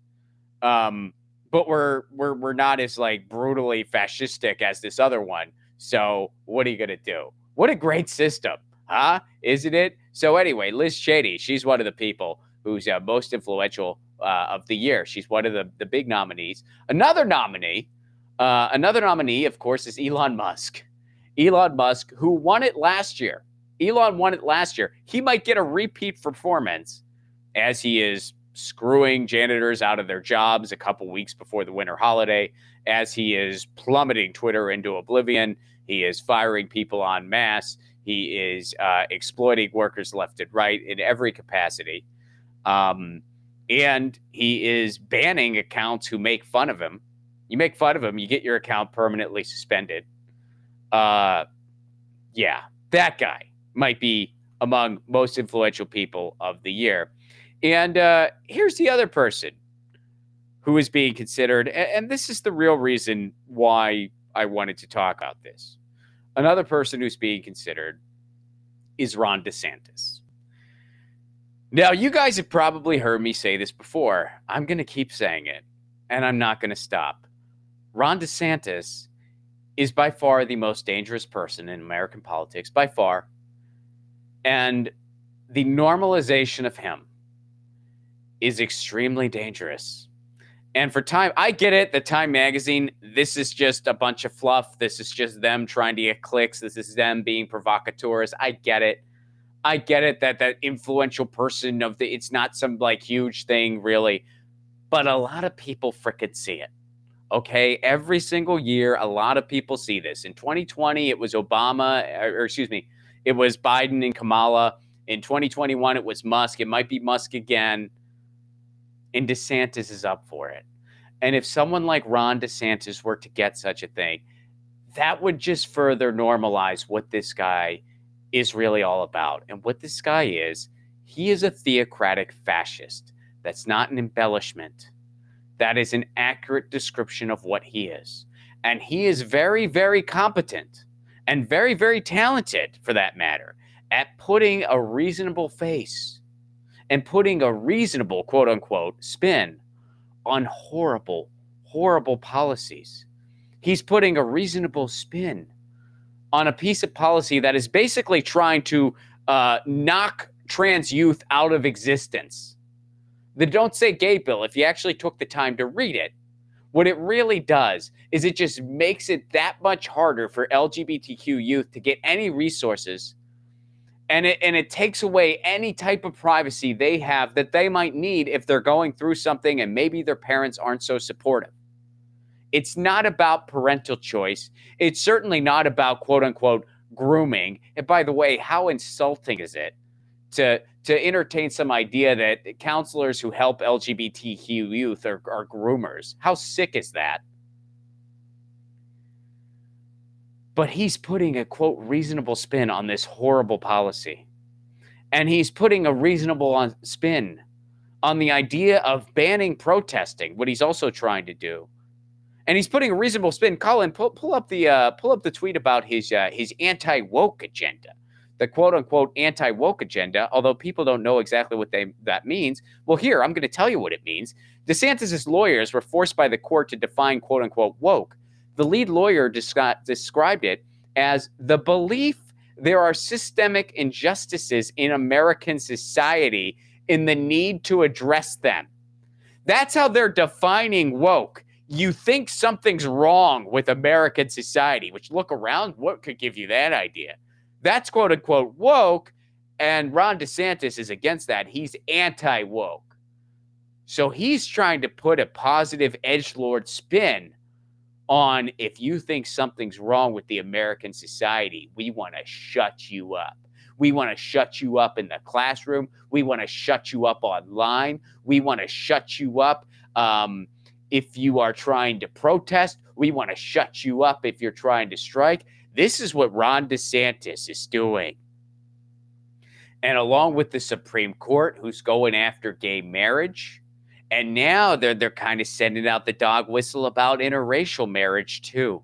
Speaker 1: Um, but we're we're we're not as like brutally fascistic as this other one. So, what are you to do? What a great system. Huh? Isn't it? So anyway, Liz Cheney, she's one of the people who's uh, most influential uh, of the year. She's one of the, the big nominees. Another nominee, uh, another nominee, of course, is Elon Musk. Elon Musk, who won it last year. Elon won it last year. He might get a repeat performance as he is screwing janitors out of their jobs a couple weeks before the winter holiday, as he is plummeting Twitter into oblivion. He is firing people en masse. He is uh, exploiting workers left and right in every capacity. Um, and he is banning accounts who make fun of him. You make fun of him, you get your account permanently suspended. Uh, yeah, that guy might be among most influential people of the year. And uh, here's the other person who is being considered, and, and this is the real reason why I wanted to talk about this. Another person who's being considered is Ron DeSantis. Now, you guys have probably heard me say this before. I'm going to keep saying it, and I'm not going to stop. Ron DeSantis is by far the most dangerous person in American politics, by far. And the normalization of him is extremely dangerous. And for Time, I get it. The Time magazine, this is just a bunch of fluff. This is just them trying to get clicks. This is them being provocateurs. I get it. I get it that that influential person of the, it's not some like huge thing really, but a lot of people fricking see it. Okay. Every single year, a lot of people see this. In 2020, it was Obama, or, or excuse me, it was Biden and Kamala. In 2021, it was Musk. It might be Musk again and DeSantis is up for it. And if someone like Ron DeSantis were to get such a thing, that would just further normalize what this guy is really all about. And what this guy is, he is a theocratic fascist. That's not an embellishment. That is an accurate description of what he is. And he is very, very competent and very, very talented, for that matter, at putting a reasonable face and putting a reasonable, quote unquote, spin on horrible, horrible policies. He's putting a reasonable spin on a piece of policy that is basically trying to uh, knock trans youth out of existence. The Don't Say Gay bill, if you actually took the time to read it, what it really does is it just makes it that much harder for LGBTQ youth to get any resources and it and it takes away any type of privacy they have that they might need if they're going through something and maybe their parents aren't so supportive. It's not about parental choice. It's certainly not about quote unquote grooming. And by the way, how insulting is it to to entertain some idea that counselors who help LGBTQ youth are, are groomers? How sick is that? But he's putting a quote reasonable spin on this horrible policy. And he's putting a reasonable on, spin on the idea of banning protesting, what he's also trying to do and he's putting a reasonable spin. Colin, pull, pull up the uh, pull up the tweet about his uh, his anti woke agenda, the quote unquote anti woke agenda. Although people don't know exactly what they that means. Well, here I'm going to tell you what it means. DeSantis's lawyers were forced by the court to define quote unquote woke. The lead lawyer descri- described it as the belief there are systemic injustices in American society in the need to address them. That's how they're defining woke you think something's wrong with American society, which look around, what could give you that idea? That's quote unquote woke. And Ron DeSantis is against that. He's anti woke. So he's trying to put a positive edge lord spin on if you think something's wrong with the American society, we want to shut you up. We want to shut you up in the classroom. We want to shut you up online. We want to shut you up. Um, if you are trying to protest. We want to shut you up if you're trying to strike. This is what Ron DeSantis is doing. And along with the Supreme Court, who's going after gay marriage, and now they're they're kind of sending out the dog whistle about interracial marriage too.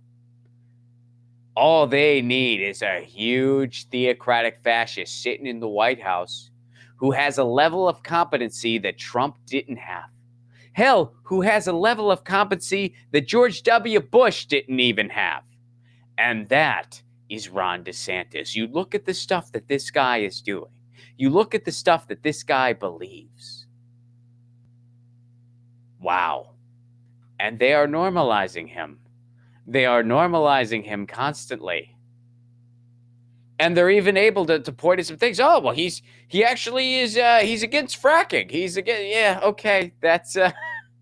Speaker 1: All they need is a huge theocratic fascist sitting in the White House who has a level of competency that Trump didn't have. Hell, who has a level of competency that George W. Bush didn't even have. And that is Ron DeSantis. You look at the stuff that this guy is doing, you look at the stuff that this guy believes. Wow. And they are normalizing him. They are normalizing him constantly. And they're even able to, to point at some things. Oh, well, he's he actually is uh he's against fracking. He's against yeah, okay. That's uh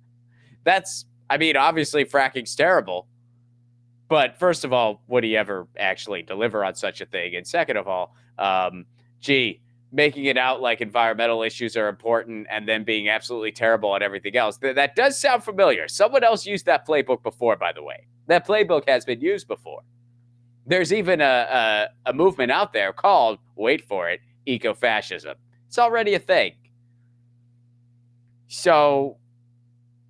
Speaker 1: that's I mean, obviously fracking's terrible. But first of all, would he ever actually deliver on such a thing? And second of all, um, gee, making it out like environmental issues are important and then being absolutely terrible on everything else. Th- that does sound familiar. Someone else used that playbook before, by the way. That playbook has been used before. There's even a, a, a movement out there called, wait for it, eco fascism. It's already a thing. So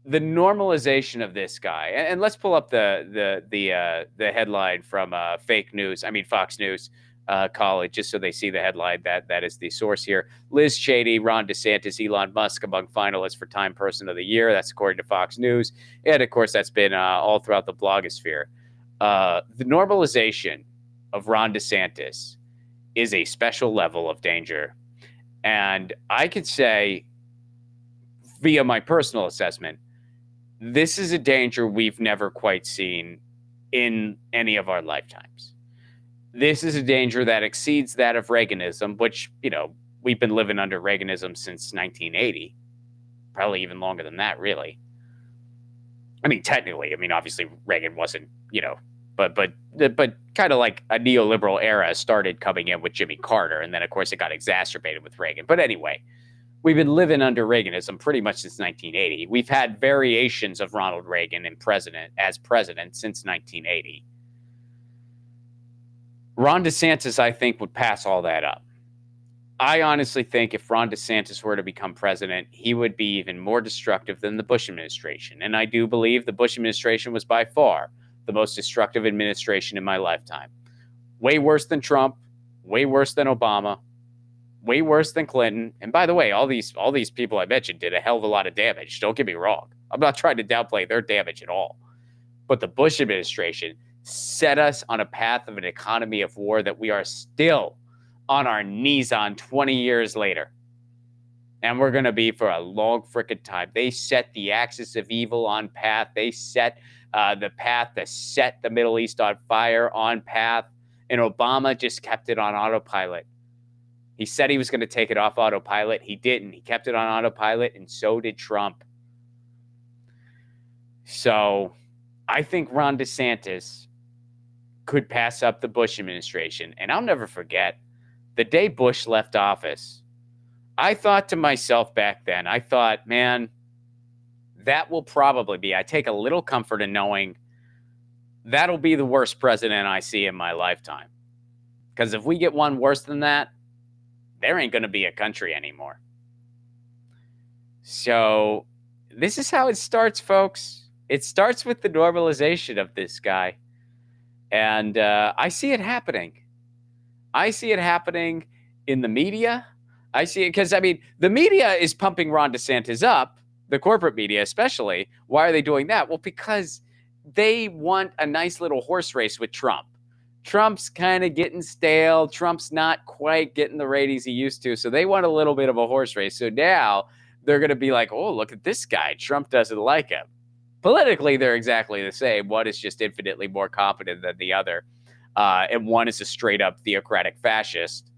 Speaker 1: the normalization of this guy, and, and, let's pull up the the the uh, the headline from uh, fake news. I mean Fox News uh, Colin, just so they see the headline. That that is the source here. Liz Cheney, Ron DeSantis, Elon Musk among finalists for Time Person of the Year. That's according to Fox News, and of course that's been uh, all throughout the blogosphere. Uh, the normalization of Ron DeSantis is a special level of danger, and I could say, via my personal assessment this is a danger we've never quite seen in any of our lifetimes. This is a danger that exceeds that of Reaganism, which, you know, we've been living under Reaganism since 1980, probably even longer than that, really. I mean, technically, I mean, obviously Reagan wasn't, you know, but but but kind of like a neoliberal era started coming in with Jimmy Carter, and then of course it got exacerbated with Reagan. But anyway, we've been living under Reaganism pretty much since 1980. We've had variations of Ronald Reagan in president as president since 1980. Ron DeSantis, I think, would pass all that up. I honestly think if Ron DeSantis were to become president, he would be even more destructive than the Bush administration. And I do believe the Bush administration was by far the most destructive administration in my lifetime. Way worse than Trump, way worse than Obama, way worse than Clinton. And by the way, all these all these people I mentioned did a hell of a lot of damage. Don't get me wrong. I'm not trying to downplay their damage at all. But the Bush administration set us on a path of an economy of war that we are still on our knees on 20 years later. And we're going to be for a long freaking time. They set the axis of evil on path. They set uh, the path to set the Middle East on fire on path. And Obama just kept it on autopilot. He said he was going to take it off autopilot. He didn't. He kept it on autopilot, and so did Trump. So I think Ron DeSantis could pass up the Bush administration. And I'll never forget the day Bush left office. I thought to myself back then, I thought, man, that will probably be, I take a little comfort in knowing that'll be the worst president I see in my lifetime. Because if we get one worse than that, there ain't going to be a country anymore. So, this is how it starts, folks. It starts with the normalization of this guy. And uh, I see it happening. I see it happening in the media. I see it because, I mean, the media is pumping Ron DeSantis up, the corporate media especially. Why are they doing that? Well, because they want a nice little horse race with Trump. Trump's kind of getting stale. Trump's not quite getting the ratings he used to. So they want a little bit of a horse race. So now they're going to be like, oh, look at this guy. Trump doesn't like him politically they're exactly the same. One is just infinitely more competent than the other, uh, and one is a straight up theocratic fascist.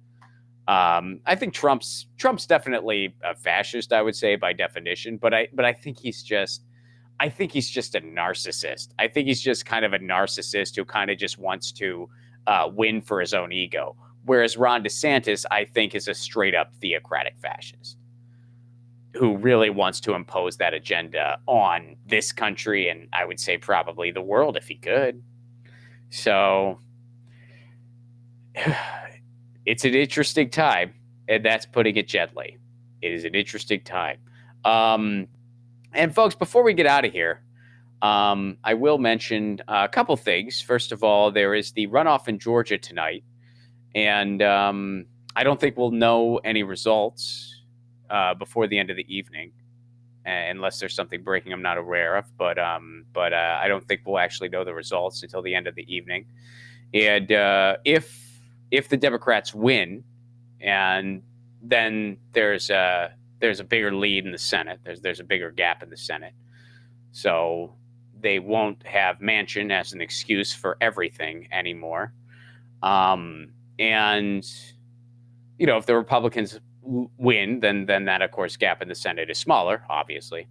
Speaker 1: Um, I think Trump's Trump's definitely a fascist, I would say by definition, but I but I think he's just I think he's just a narcissist. I think he's just kind of a narcissist who kind of just wants to uh, win for his own ego. Whereas Ron DeSantis, I think, is a straight up theocratic fascist who really wants to impose that agenda on this country and I would say probably the world if he could. So it's an interesting time, and that's putting it gently. It is an interesting time. Um, and folks, before we get out of here, um, I will mention a couple things. First of all, there is the runoff in Georgia tonight, and um, I don't think we'll know any results uh, before the end of the evening, unless there's something breaking I'm not aware of. But um, but uh, I don't think we'll actually know the results until the end of the evening. And uh, if if the Democrats win, and then there's a there's a bigger lead in the Senate. There's there's a bigger gap in the Senate, so they won't have Manchin as an excuse for everything anymore. Um, and you know, if the Republicans win, then then that of course gap in the Senate is smaller, obviously.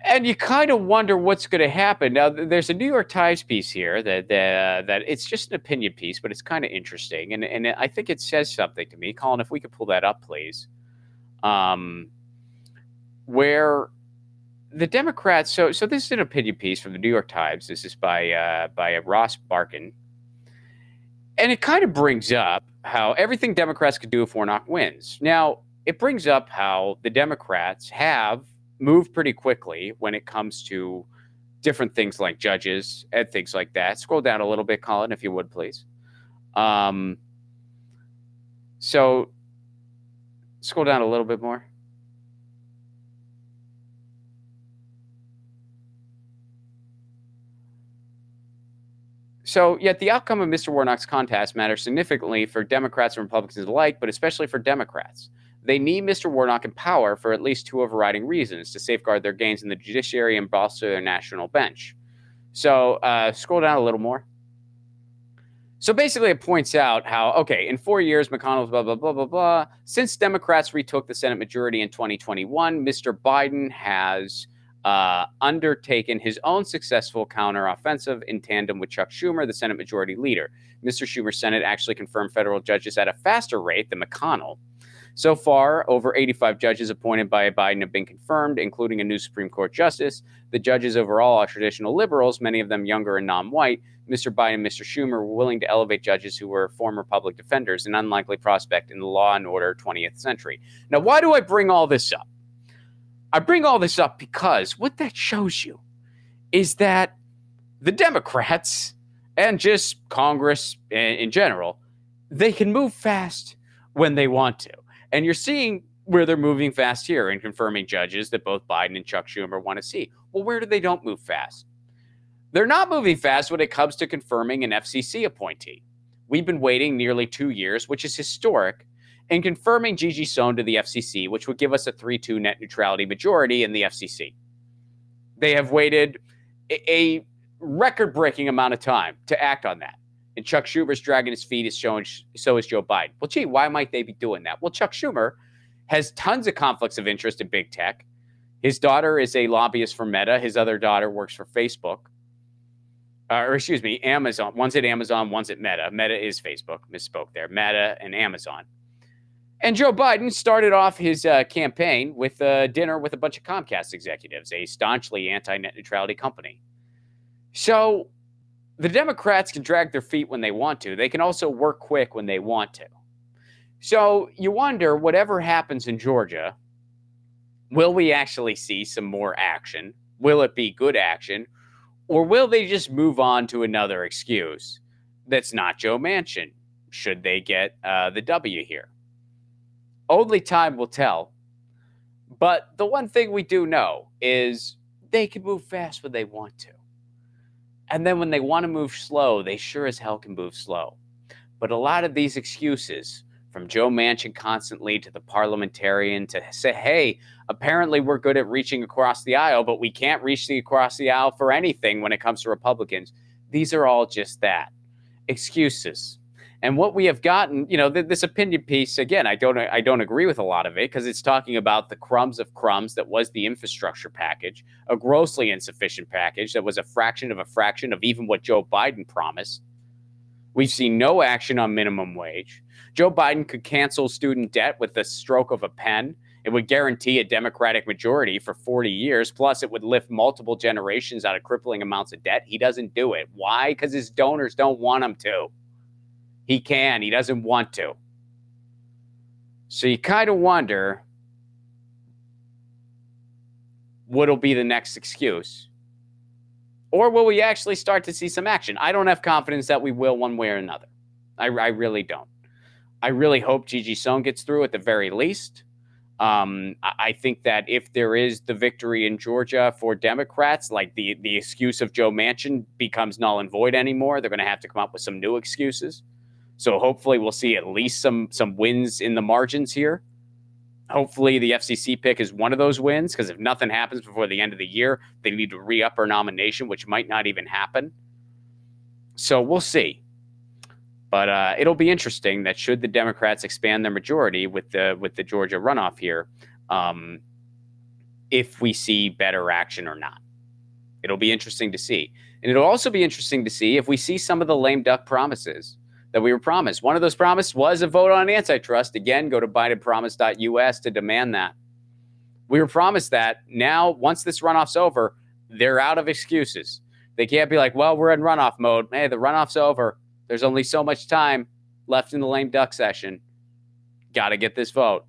Speaker 1: And you kind of wonder what's going to happen. Now, there's a New York Times piece here that that, uh, that it's just an opinion piece, but it's kind of interesting, and and I think it says something to me. Colin, if we could pull that up, please. Um, where the Democrats. So so this is an opinion piece from the New York Times. This is by uh, by Ross Barkan, and it kind of brings up how everything Democrats could do if Warnock wins. Now, it brings up how the Democrats have moved pretty quickly when it comes to different things like judges and things like that. Scroll down a little bit, Colin, if you would, please. Um, so, scroll down a little bit more. So, yet the outcome of Mr. Warnock's contest matters significantly for Democrats and Republicans alike, but especially for Democrats. They need Mr. Warnock in power for at least two overriding reasons to safeguard their gains in the judiciary and bolster their national bench. So, uh, scroll down a little more. So basically, it points out how, okay, in four years, McConnell's blah, blah, blah, blah, blah. Since Democrats retook the Senate majority in 2021, Mr. Biden has uh, undertaken his own successful counteroffensive in tandem with Chuck Schumer, the Senate Majority Leader. Mr. Schumer's Senate actually confirmed federal judges at a faster rate than McConnell. So far, over 85 judges appointed by Biden have been confirmed, including a new Supreme Court justice. The judges overall are traditional liberals, many of them younger and non white. Mr. Biden and Mr. Schumer were willing to elevate judges who were former public defenders, an unlikely prospect in the law and order 20th century. Now, why do I bring all this up? I bring all this up because what that shows you is that the Democrats and just Congress in general, they can move fast when they want to. And you're seeing where they're moving fast here and confirming judges that both Biden and Chuck Schumer want to see. Well, where do they don't move fast? They're not moving fast when it comes to confirming an FCC appointee. We've been waiting nearly two years, which is historic, and confirming Gigi Sohn to the FCC, which would give us a 3 2 net neutrality majority in the FCC. They have waited a record breaking amount of time to act on that. And Chuck Schumer's dragging his feet is showing, so is Joe Biden. Well, gee, why might they be doing that? Well, Chuck Schumer has tons of conflicts of interest in big tech. His daughter is a lobbyist for Meta. His other daughter works for Facebook. Uh, or excuse me, Amazon. One's at Amazon, one's at Meta. Meta is Facebook. Misspoke there. Meta and Amazon. And Joe Biden started off his uh, campaign with a dinner with a bunch of Comcast executives, a staunchly anti net neutrality company. So the Democrats can drag their feet when they want to. They can also work quick when they want to. So you wonder whatever happens in Georgia, will we actually see some more action? Will it be good action? Or will they just move on to another excuse that's not Joe Manchin? Should they get uh, the W here? Only time will tell. But the one thing we do know is they can move fast when they want to. And then when they want to move slow, they sure as hell can move slow. But a lot of these excuses, from Joe Manchin constantly to the parliamentarian to say, hey, apparently we're good at reaching across the aisle, but we can't reach the across the aisle for anything when it comes to Republicans. These are all just that excuses. And what we have gotten, you know, th- this opinion piece again, I don't I don't agree with a lot of it because it's talking about the crumbs of crumbs that was the infrastructure package, a grossly insufficient package that was a fraction of a fraction of even what Joe Biden promised. We've seen no action on minimum wage. Joe Biden could cancel student debt with the stroke of a pen. It would guarantee a Democratic majority for 40 years. Plus, it would lift multiple generations out of crippling amounts of debt. He doesn't do it. Why? Because his donors don't want him to. He can, he doesn't want to. So you kind of wonder what'll be the next excuse. Or will we actually start to see some action? I don't have confidence that we will one way or another. I, I really don't. I really hope Gigi Sohn gets through at the very least. Um, I think that if there is the victory in Georgia for Democrats, like the the excuse of Joe Manchin becomes null and void anymore, they're going to have to come up with some new excuses. So hopefully we'll see at least some some wins in the margins here. Hopefully the FCC pick is one of those wins because if nothing happens before the end of the year, they need to re-up our nomination, which might not even happen. So we'll see. But uh, it'll be interesting that should the Democrats expand their majority with the with the Georgia runoff here, um, if we see better action or not. It'll be interesting to see, and it'll also be interesting to see if we see some of the lame duck promises that we were promised. One of those promises was a vote on antitrust. Again, go to BidenPromise.us to demand that. We were promised that. Now, once this runoff's over, they're out of excuses. They can't be like, well, we're in runoff mode. Hey, the runoff's over. There's only so much time left in the lame duck session. Got to get this vote.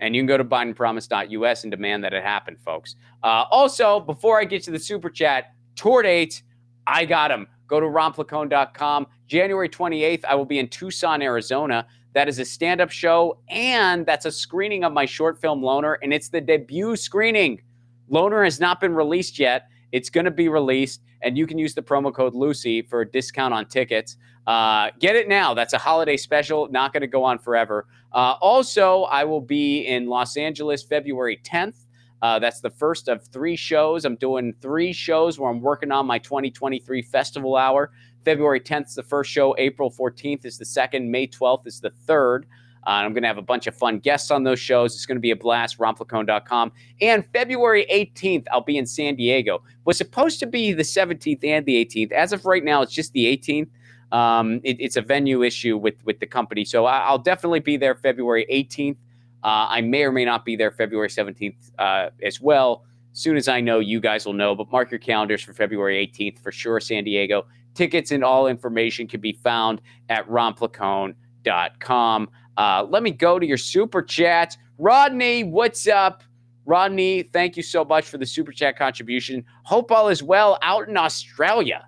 Speaker 1: And you can go to BidenPromise.us and demand that it happen, folks. Uh, also, before I get to the super chat, tour dates, I got them. Go to ronplacone.com. January 28th, I will be in Tucson, Arizona. That is a stand up show, and that's a screening of my short film Loner, and it's the debut screening. Loner has not been released yet. It's going to be released, and you can use the promo code Lucy for a discount on tickets. Uh, get it now. That's a holiday special, not going to go on forever. Uh, also, I will be in Los Angeles February 10th. Uh, that's the first of three shows. I'm doing three shows where I'm working on my 2023 festival hour. February 10th is the first show. April 14th is the second. May 12th is the third. Uh, I'm going to have a bunch of fun guests on those shows. It's going to be a blast. Ronplacone.com. And February 18th, I'll be in San Diego. Was supposed to be the 17th and the 18th. As of right now, it's just the 18th. Um, it, it's a venue issue with with the company, so I, will definitely be there February 18th. Uh, I may or may not be there February 17th uh, as well. Soon as I know, you guys will know. But mark your calendars for February 18th for sure, San Diego. Tickets and all information can be found at ronplacone.com. Uh, let me go to your super chats. Rodney, what's up? Rodney, thank you so much for the super chat contribution. Hope all is well out in Australia.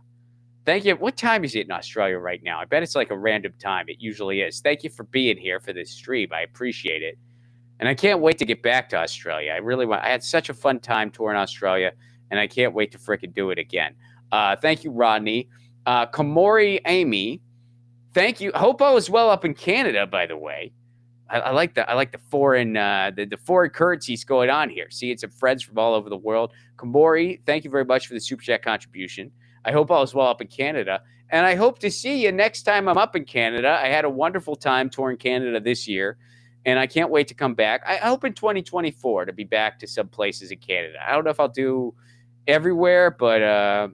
Speaker 1: Thank you. What time is it in Australia right now? I bet it's like a random time. It usually is. Thank you for being here for this stream. I appreciate it. And I can't wait to get back to Australia. I really want I had such a fun time touring Australia, and I can't wait to fricking do it again. Uh, thank you, Rodney. Uh, Kamori Amy, thank you. Hope all is well up in Canada, by the way. I, I like the I like the foreign uh, the the foreign currencies going on here. Seeing some friends from all over the world. Kamori, thank you very much for the super chat contribution. I hope all is well up in Canada, and I hope to see you next time I'm up in Canada. I had a wonderful time touring Canada this year, and I can't wait to come back. I hope in 2024 to be back to some places in Canada. I don't know if I'll do everywhere, but uh,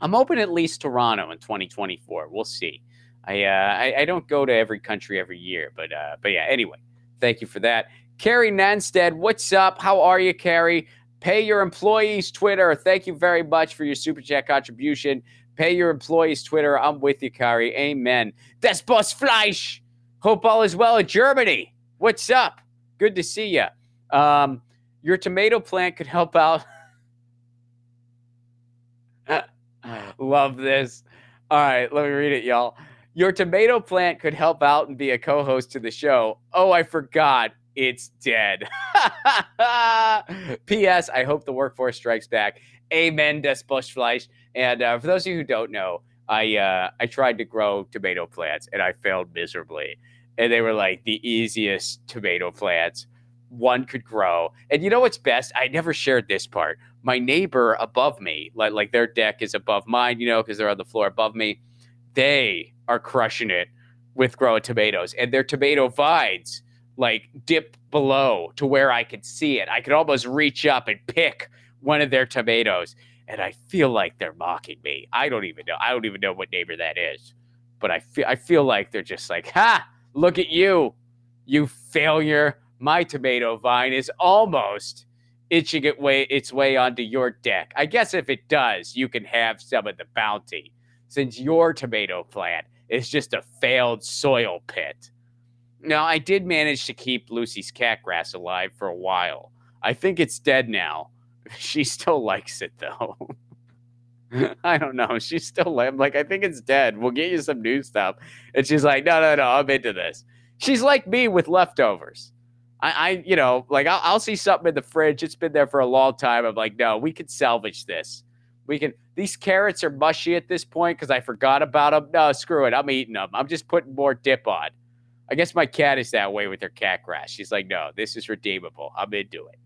Speaker 1: I'm hoping at least Toronto in 2024. We'll see. I, uh, I, I don't go to every country every year, but uh, but yeah. Anyway, thank you for that, Carrie Nanstead. What's up? How are you, Carrie? Pay your employees Twitter. Thank you very much for your super chat contribution. Pay your employees Twitter. I'm with you, Carrie. Amen. Das Boss Fleisch. Hope all is well in Germany. What's up? Good to see you. Um, your tomato plant could help out. Love this. All right, let me read it, y'all. Your tomato plant could help out and be a co host to the show. Oh, I forgot. It's dead. P.S. I hope the workforce strikes back. Amen, des Bushfleisch. And uh, for those of you who don't know, I uh, I tried to grow tomato plants and I failed miserably. And they were like the easiest tomato plants one could grow. And you know what's best? I never shared this part. My neighbor above me, like like their deck is above mine, you know, because they're on the floor above me. They are crushing it with growing tomatoes, and their tomato vines like dip below to where I could see it. I could almost reach up and pick one of their tomatoes, and I feel like they're mocking me. I don't even know. I don't even know what neighbor that is, but I feel I feel like they're just like, "Ha! Look at you, you failure! My tomato vine is almost." itching it way its way onto your deck. I guess if it does, you can have some of the bounty since your tomato plant is just a failed soil pit. Now, I did manage to keep Lucy's catgrass alive for a while. I think it's dead now. She still likes it though. I don't know. She's still like, I think it's dead. We'll get you some new stuff. And she's like, no, no, no, I'm into this. She's like me with leftovers. I, I you know, like I'll, I'll see something in the fridge. It's been there for a long time. I'm like, no, we could salvage this. We can. These carrots are mushy at this point because I forgot about them. No, screw it. I'm eating them. I'm just putting more dip on. I guess my cat is that way with her cat grass. She's like, no, this is redeemable. I'm into it.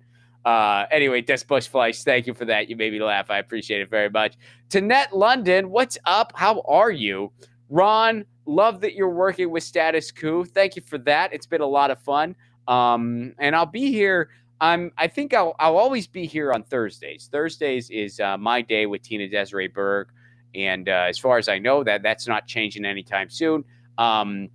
Speaker 1: Uh, anyway, Des Bush Fleisch, thank you for that. You made me laugh. I appreciate it very much. Tanette London, what's up? How are you? Ron, love that you're working with Status Coup. Thank you for that. It's been a lot of fun. Um, and I'll be here. I'm. I think I'll. I'll always be here on Thursdays. Thursdays is uh, my day with Tina Desiree Berg, and uh, as far as I know, that that's not changing anytime soon. Um,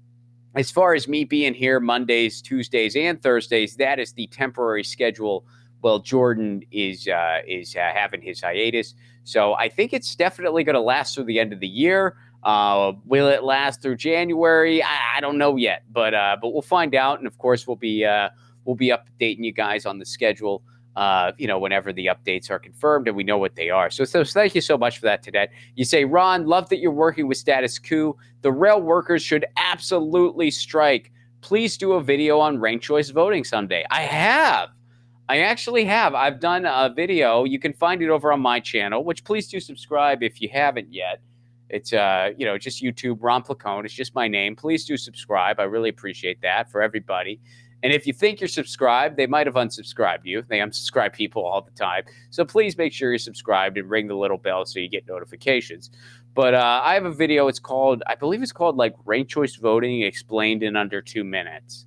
Speaker 1: as far as me being here Mondays, Tuesdays, and Thursdays, that is the temporary schedule. Well, Jordan is uh, is uh, having his hiatus, so I think it's definitely going to last through the end of the year. Uh, will it last through January? I, I don't know yet, but uh, but we'll find out, and of course we'll be uh, we'll be updating you guys on the schedule. Uh, you know, whenever the updates are confirmed and we know what they are. So, so thank you so much for that today. You say, Ron, love that you're working with Status Coup. The rail workers should absolutely strike. Please do a video on ranked choice voting someday. I have. I actually have. I've done a video. You can find it over on my channel, which please do subscribe if you haven't yet. It's uh, you know, just YouTube, Ron Placone. It's just my name. Please do subscribe. I really appreciate that for everybody. And if you think you're subscribed, they might have unsubscribed you. They unsubscribe people all the time. So please make sure you're subscribed and ring the little bell so you get notifications. But uh, I have a video. It's called, I believe it's called like Ranked Choice Voting Explained in Under Two Minutes.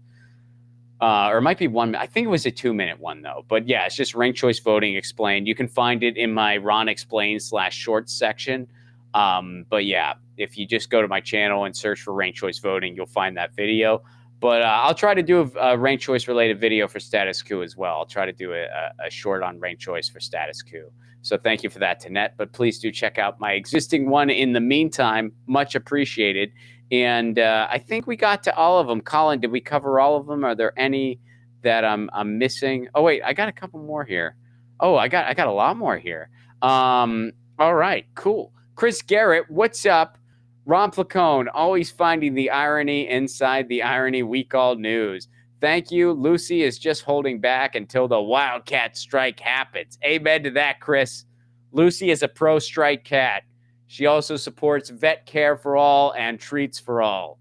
Speaker 1: Uh, or it might be one. I think it was a two minute one though. But yeah, it's just ranked choice voting explained. You can find it in my Ron Explain slash short section. Um, but yeah, if you just go to my channel and search for ranked choice voting, you'll find that video. But uh, I'll try to do a, a ranked choice related video for Status Coup as well. I'll try to do a, a short on ranked choice for Status Coup. So thank you for that, Tanet. But please do check out my existing one in the meantime. Much appreciated. And uh, I think we got to all of them. Colin, did we cover all of them? Are there any that I'm, I'm missing? Oh wait, I got a couple more here. Oh, I got I got a lot more here. Um, all right, cool. Chris Garrett, what's up? Ron Placone, always finding the irony inside the irony we call news. Thank you. Lucy is just holding back until the Wildcat strike happens. Amen to that, Chris. Lucy is a pro strike cat. She also supports vet care for all and treats for all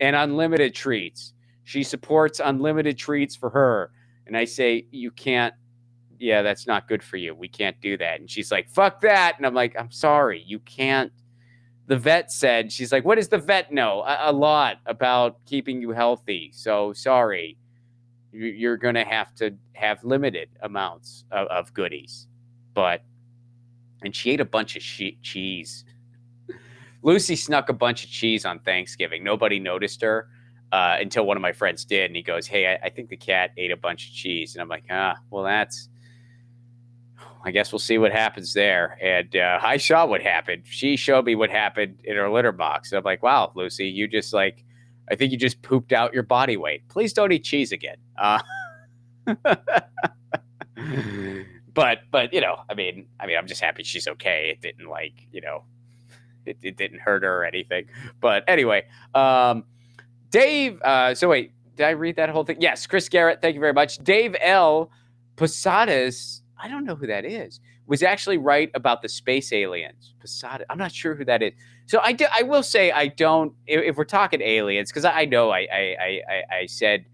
Speaker 1: and unlimited treats. She supports unlimited treats for her. And I say, You can't, yeah, that's not good for you. We can't do that. And she's like, Fuck that. And I'm like, I'm sorry. You can't the vet said, she's like, what does the vet know? A, a lot about keeping you healthy. So sorry, you're going to have to have limited amounts of, of, goodies. But, and she ate a bunch of she- cheese. Lucy snuck a bunch of cheese on Thanksgiving. Nobody noticed her uh, until one of my friends did. And he goes, Hey, I, I think the cat ate a bunch of cheese. And I'm like, Ah, well, that's I guess we'll see what happens there. And uh, I saw what happened. She showed me what happened in her litter box. I'm like, wow, Lucy, you just like, I think you just pooped out your body weight. Please don't eat cheese again. Uh, but but you know, I mean, I mean, I'm just happy she's okay. It didn't like you know, it, it didn't hurt her or anything. But anyway, um, Dave. Uh, so wait, did I read that whole thing? Yes, Chris Garrett. Thank you very much. Dave L. Posadas I don't know who that is, was actually right about the space aliens. Posada. I'm not sure who that is. So I, do, I will say I don't. If, if we're talking aliens, because I, I, know I I, I, I said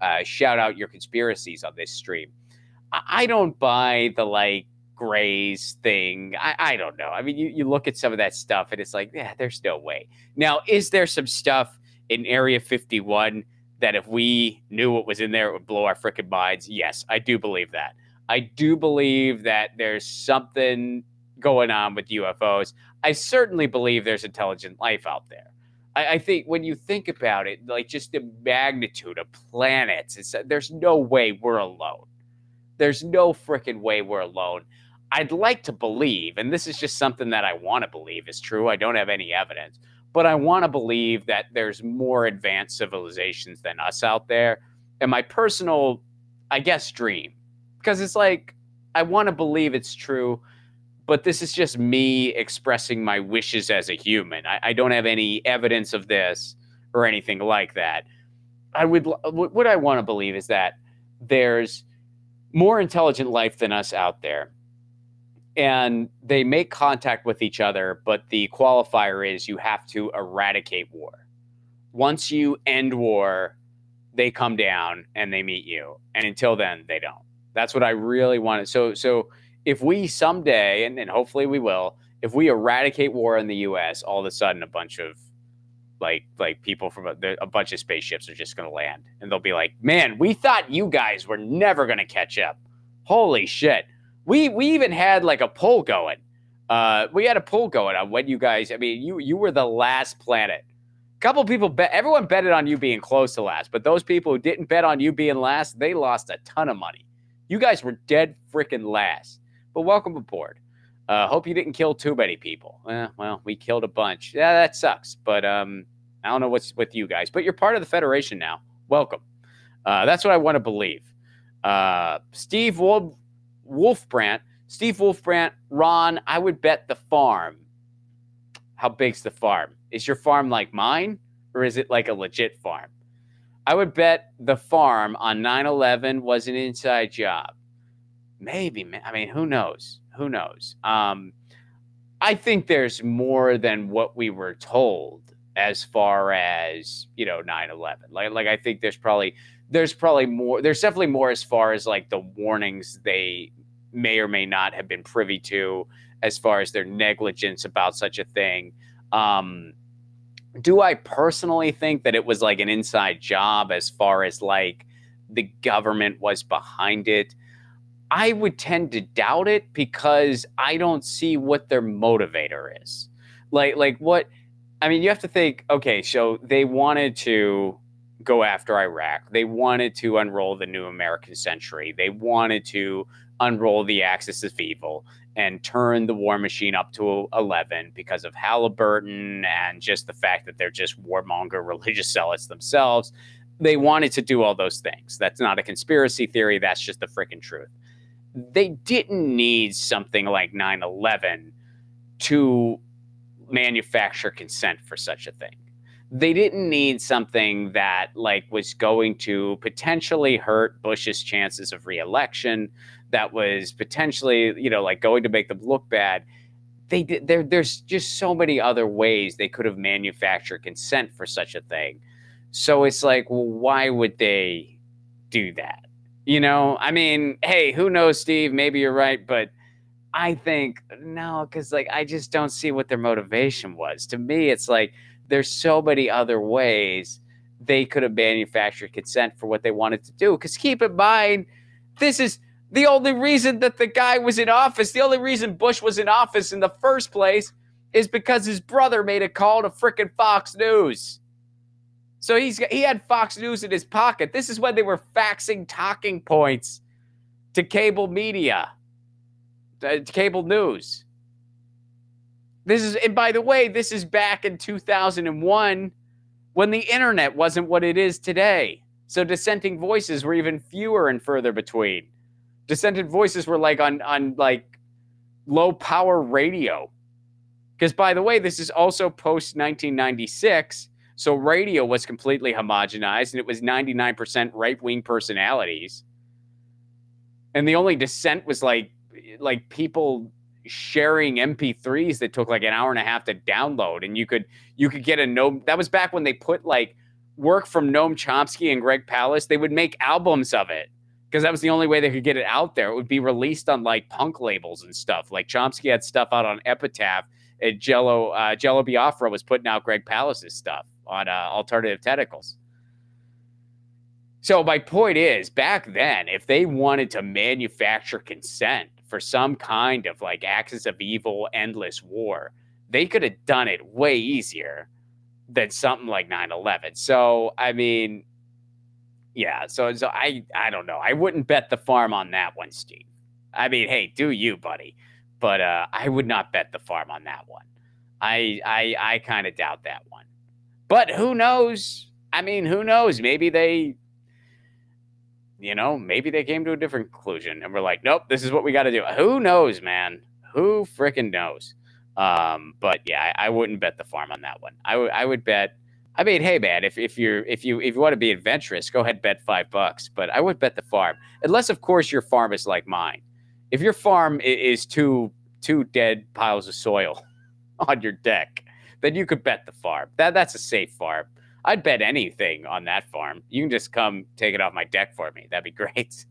Speaker 1: uh, shout out your conspiracies on this stream. I, I don't buy the like Greys thing. I, I don't know. I mean, you, you look at some of that stuff and it's like, yeah, there's no way. Now, is there some stuff in Area 51 that if we knew what was in there, it would blow our freaking minds? Yes, I do believe that. I do believe that there's something going on with UFOs. I certainly believe there's intelligent life out there. I, I think when you think about it, like just the magnitude of planets, there's no way we're alone. There's no freaking way we're alone. I'd like to believe, and this is just something that I want to believe is true. I don't have any evidence, but I want to believe that there's more advanced civilizations than us out there. And my personal, I guess, dream because it's like I want to believe it's true, but this is just me expressing my wishes as a human. I, I don't have any evidence of this or anything like that. I would what I want to believe is that there's more intelligent life than us out there. And they make contact with each other, but the qualifier is you have to eradicate war. Once you end war, they come down and they meet you. And until then, they don't. That's what I really wanted. So so if we someday, and, and hopefully we will, if we eradicate war in the U.S., all of a sudden a bunch of like like people from a, a bunch of spaceships are just going to land, and they'll be like, "Man, we thought you guys were never going to catch up. Holy shit!" We we even had like a poll going. Uh, we had a poll going on when you guys. I mean, you you were the last planet. A couple people bet. Everyone betted on you being close to last, but those people who didn't bet on you being last, they lost a ton of money. You guys were dead freaking last. But welcome aboard. Uh, hope you didn't kill too many people. Eh, well, we killed a bunch. Yeah, that sucks. But um, I don't know what's with you guys. But you're part of the Federation now. Welcome. Uh, that's what I want to believe. Uh, Steve Wolf, Wolfbrandt, Steve Wolfbrandt, Ron, I would bet the farm. How big's the farm? Is your farm like mine or is it like a legit farm? I would bet the farm on 9 11 was an inside job. Maybe. I mean, who knows? Who knows? Um, I think there's more than what we were told as far as, you know, 9 11. Like, like, I think there's probably, there's probably more, there's definitely more as far as like the warnings they may or may not have been privy to as far as their negligence about such a thing. Um, do I personally think that it was like an inside job as far as like the government was behind it? I would tend to doubt it because I don't see what their motivator is. Like like what I mean, you have to think, okay, so they wanted to go after Iraq. They wanted to unroll the new American century. They wanted to unroll the axis of evil and turn the war machine up to 11 because of Halliburton and just the fact that they're just warmonger religious zealots themselves. They wanted to do all those things. That's not a conspiracy theory. That's just the freaking truth. They didn't need something like 9 11 to manufacture consent for such a thing they didn't need something that like was going to potentially hurt Bush's chances of reelection, that was potentially, you know, like going to make them look bad. They there there's just so many other ways they could have manufactured consent for such a thing. So it's like, well, why would they do that? You know, I mean, hey, who knows, Steve? Maybe you're right, but I think no, because like I just don't see what their motivation was. To me, it's like there's so many other ways they could have manufactured consent for what they wanted to do. Because keep in mind, this is the only reason that the guy was in office, the only reason Bush was in office in the first place is because his brother made a call to freaking Fox News. So he's he had Fox News in his pocket. This is when they were faxing talking points to cable media, uh, to cable news. This is, and by the way, this is back in 2001 when the internet wasn't what it is today. So dissenting voices were even fewer and further between. Dissenting voices were like on on like low power radio. Because by the way, this is also post 1996. So radio was completely homogenized and it was 99% right wing personalities. And the only dissent was like like people sharing MP3s that took like an hour and a half to download, and you could you could get a no. That was back when they put like work from Noam Chomsky and Greg Palast. They would make albums of it because that was the only way they could get it out there. It would be released on like punk labels and stuff. Like Chomsky had stuff out on Epitaph, and Jello uh, Jello Biafra was putting out Greg Palast's stuff on uh, Alternative Tentacles. So my point is, back then, if they wanted to manufacture consent for some kind of like axis of evil, endless war, they could have done it way easier than something like 9-11. So I mean, yeah, so so I I don't know. I wouldn't bet the farm on that one, Steve. I mean, hey, do you, buddy? But uh, I would not bet the farm on that one. I I I kind of doubt that one. But who knows? I mean, who knows? Maybe they you know, maybe they came to a different conclusion and we're like, nope, this is what we got to do. Who knows, man? Who freaking knows? Um, but yeah, I, I, wouldn't bet the farm on that one. I would I would bet. I mean, hey man, if, if you're if you if you want to be adventurous, go ahead bet five bucks. But I would bet the farm, unless of course your farm is like mine. If your farm is two two dead piles of soil on your deck, then you could bet the farm. That that's a safe farm. I'd bet anything on that farm. You can just come take it off my deck for me. That'd be great.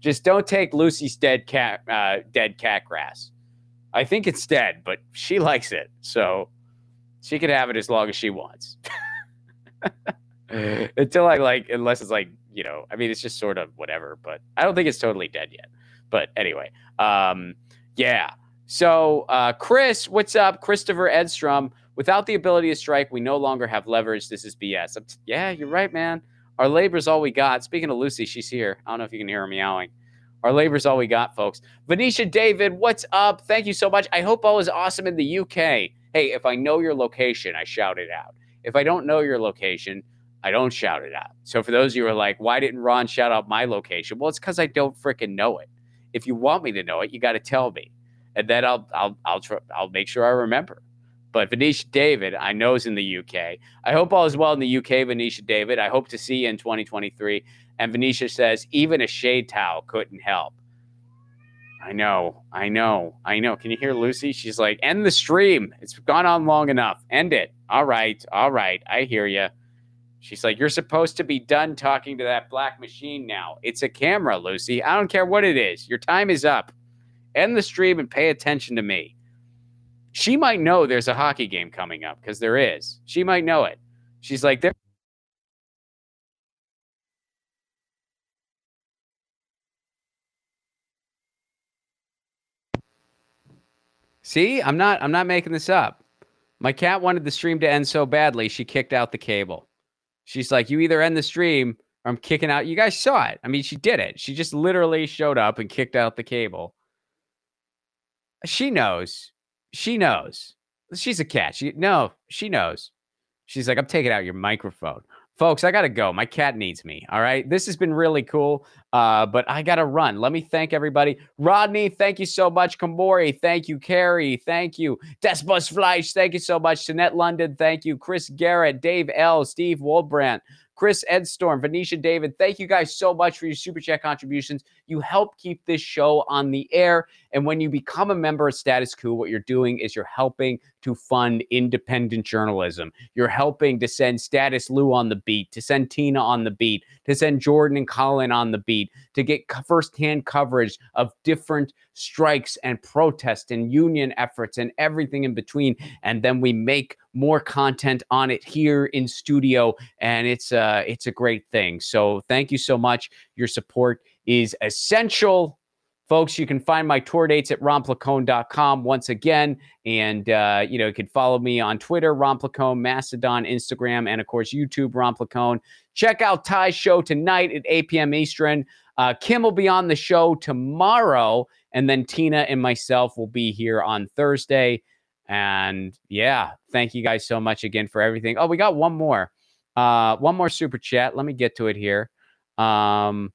Speaker 1: just don't take Lucy's dead cat, uh, dead cat grass. I think it's dead, but she likes it, so she can have it as long as she wants. Until I like, unless it's like you know, I mean, it's just sort of whatever. But I don't think it's totally dead yet. But anyway, um, yeah. So, uh, Chris, what's up? Christopher Edstrom. Without the ability to strike, we no longer have leverage. This is BS. T- yeah, you're right, man. Our labor's all we got. Speaking of Lucy, she's here. I don't know if you can hear her meowing. Our labor's all we got, folks. Venetia David, what's up? Thank you so much. I hope all is awesome in the UK. Hey, if I know your location, I shout it out. If I don't know your location, I don't shout it out. So for those of you who are like, why didn't Ron shout out my location? Well, it's because I don't freaking know it. If you want me to know it, you got to tell me, and then I'll I'll I'll tr- I'll make sure I remember. But Venetia David, I know is in the UK. I hope all is well in the UK, Venetia David. I hope to see you in 2023. And Venetia says, even a shade towel couldn't help. I know, I know, I know. Can you hear Lucy? She's like, end the stream. It's gone on long enough. End it. All right, all right. I hear you. She's like, you're supposed to be done talking to that black machine now. It's a camera, Lucy. I don't care what it is. Your time is up. End the stream and pay attention to me she might know there's a hockey game coming up because there is. She might know it. She's like, there. See, I'm not I'm not making this up. My cat wanted the stream to end so badly she kicked out the cable. She's like, you either end the stream or I'm kicking out. You guys saw it. I mean, she did it. She just literally showed up and kicked out the cable. She knows. She knows. She's a cat. She no, she knows. She's like, I'm taking out your microphone. Folks, I gotta go. My cat needs me. All right. This has been really cool. Uh, but I gotta run. Let me thank everybody. Rodney, thank you so much. Kamori, thank you. Carrie, thank you. Desbus Fleisch, thank you so much. Jeanette London, thank you. Chris Garrett, Dave L, Steve Woldbrandt, Chris Edstrom, Venetia David, thank you guys so much for your super chat contributions. You help keep this show on the air. And when you become a member of Status Coup, what you're doing is you're helping to fund independent journalism. You're helping to send Status Lou on the beat, to send Tina on the beat, to send Jordan and Colin on the beat, to get firsthand coverage of different strikes and protests and union efforts and everything in between. And then we make more content on it here in studio, and it's uh it's a great thing. So thank you so much. Your support is essential. Folks, you can find my tour dates at ronplacone.com once again. And, uh, you know, you can follow me on Twitter, Ronplacone, Mastodon, Instagram, and of course, YouTube, Ronplacone. Check out Ty's show tonight at 8 p.m. Eastern. Uh, Kim will be on the show tomorrow. And then Tina and myself will be here on Thursday. And yeah, thank you guys so much again for everything. Oh, we got one more. Uh, one more super chat. Let me get to it here. Um,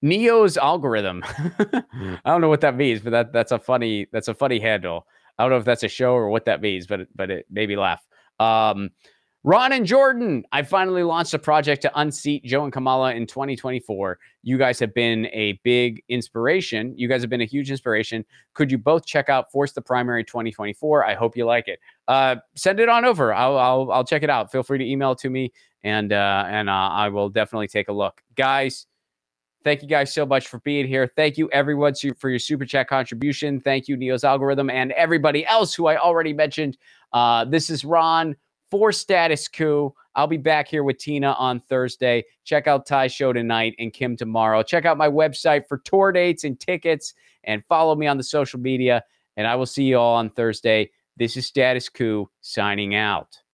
Speaker 1: Neo's algorithm. I don't know what that means, but that that's a funny that's a funny handle. I don't know if that's a show or what that means, but but it made me laugh. Um, Ron and Jordan, I finally launched a project to unseat Joe and Kamala in 2024. You guys have been a big inspiration. You guys have been a huge inspiration. Could you both check out Force the Primary 2024? I hope you like it. Uh, send it on over. I'll, I'll, I'll check it out. Feel free to email to me, and uh, and uh, I will definitely take a look, guys. Thank you guys so much for being here. Thank you everyone for your super chat contribution. Thank you Neo's algorithm and everybody else who I already mentioned. Uh, this is Ron for Status Coup. I'll be back here with Tina on Thursday. Check out Ty's show tonight and Kim tomorrow. Check out my website for tour dates and tickets and follow me on the social media. And I will see you all on Thursday. This is Status Coup signing out.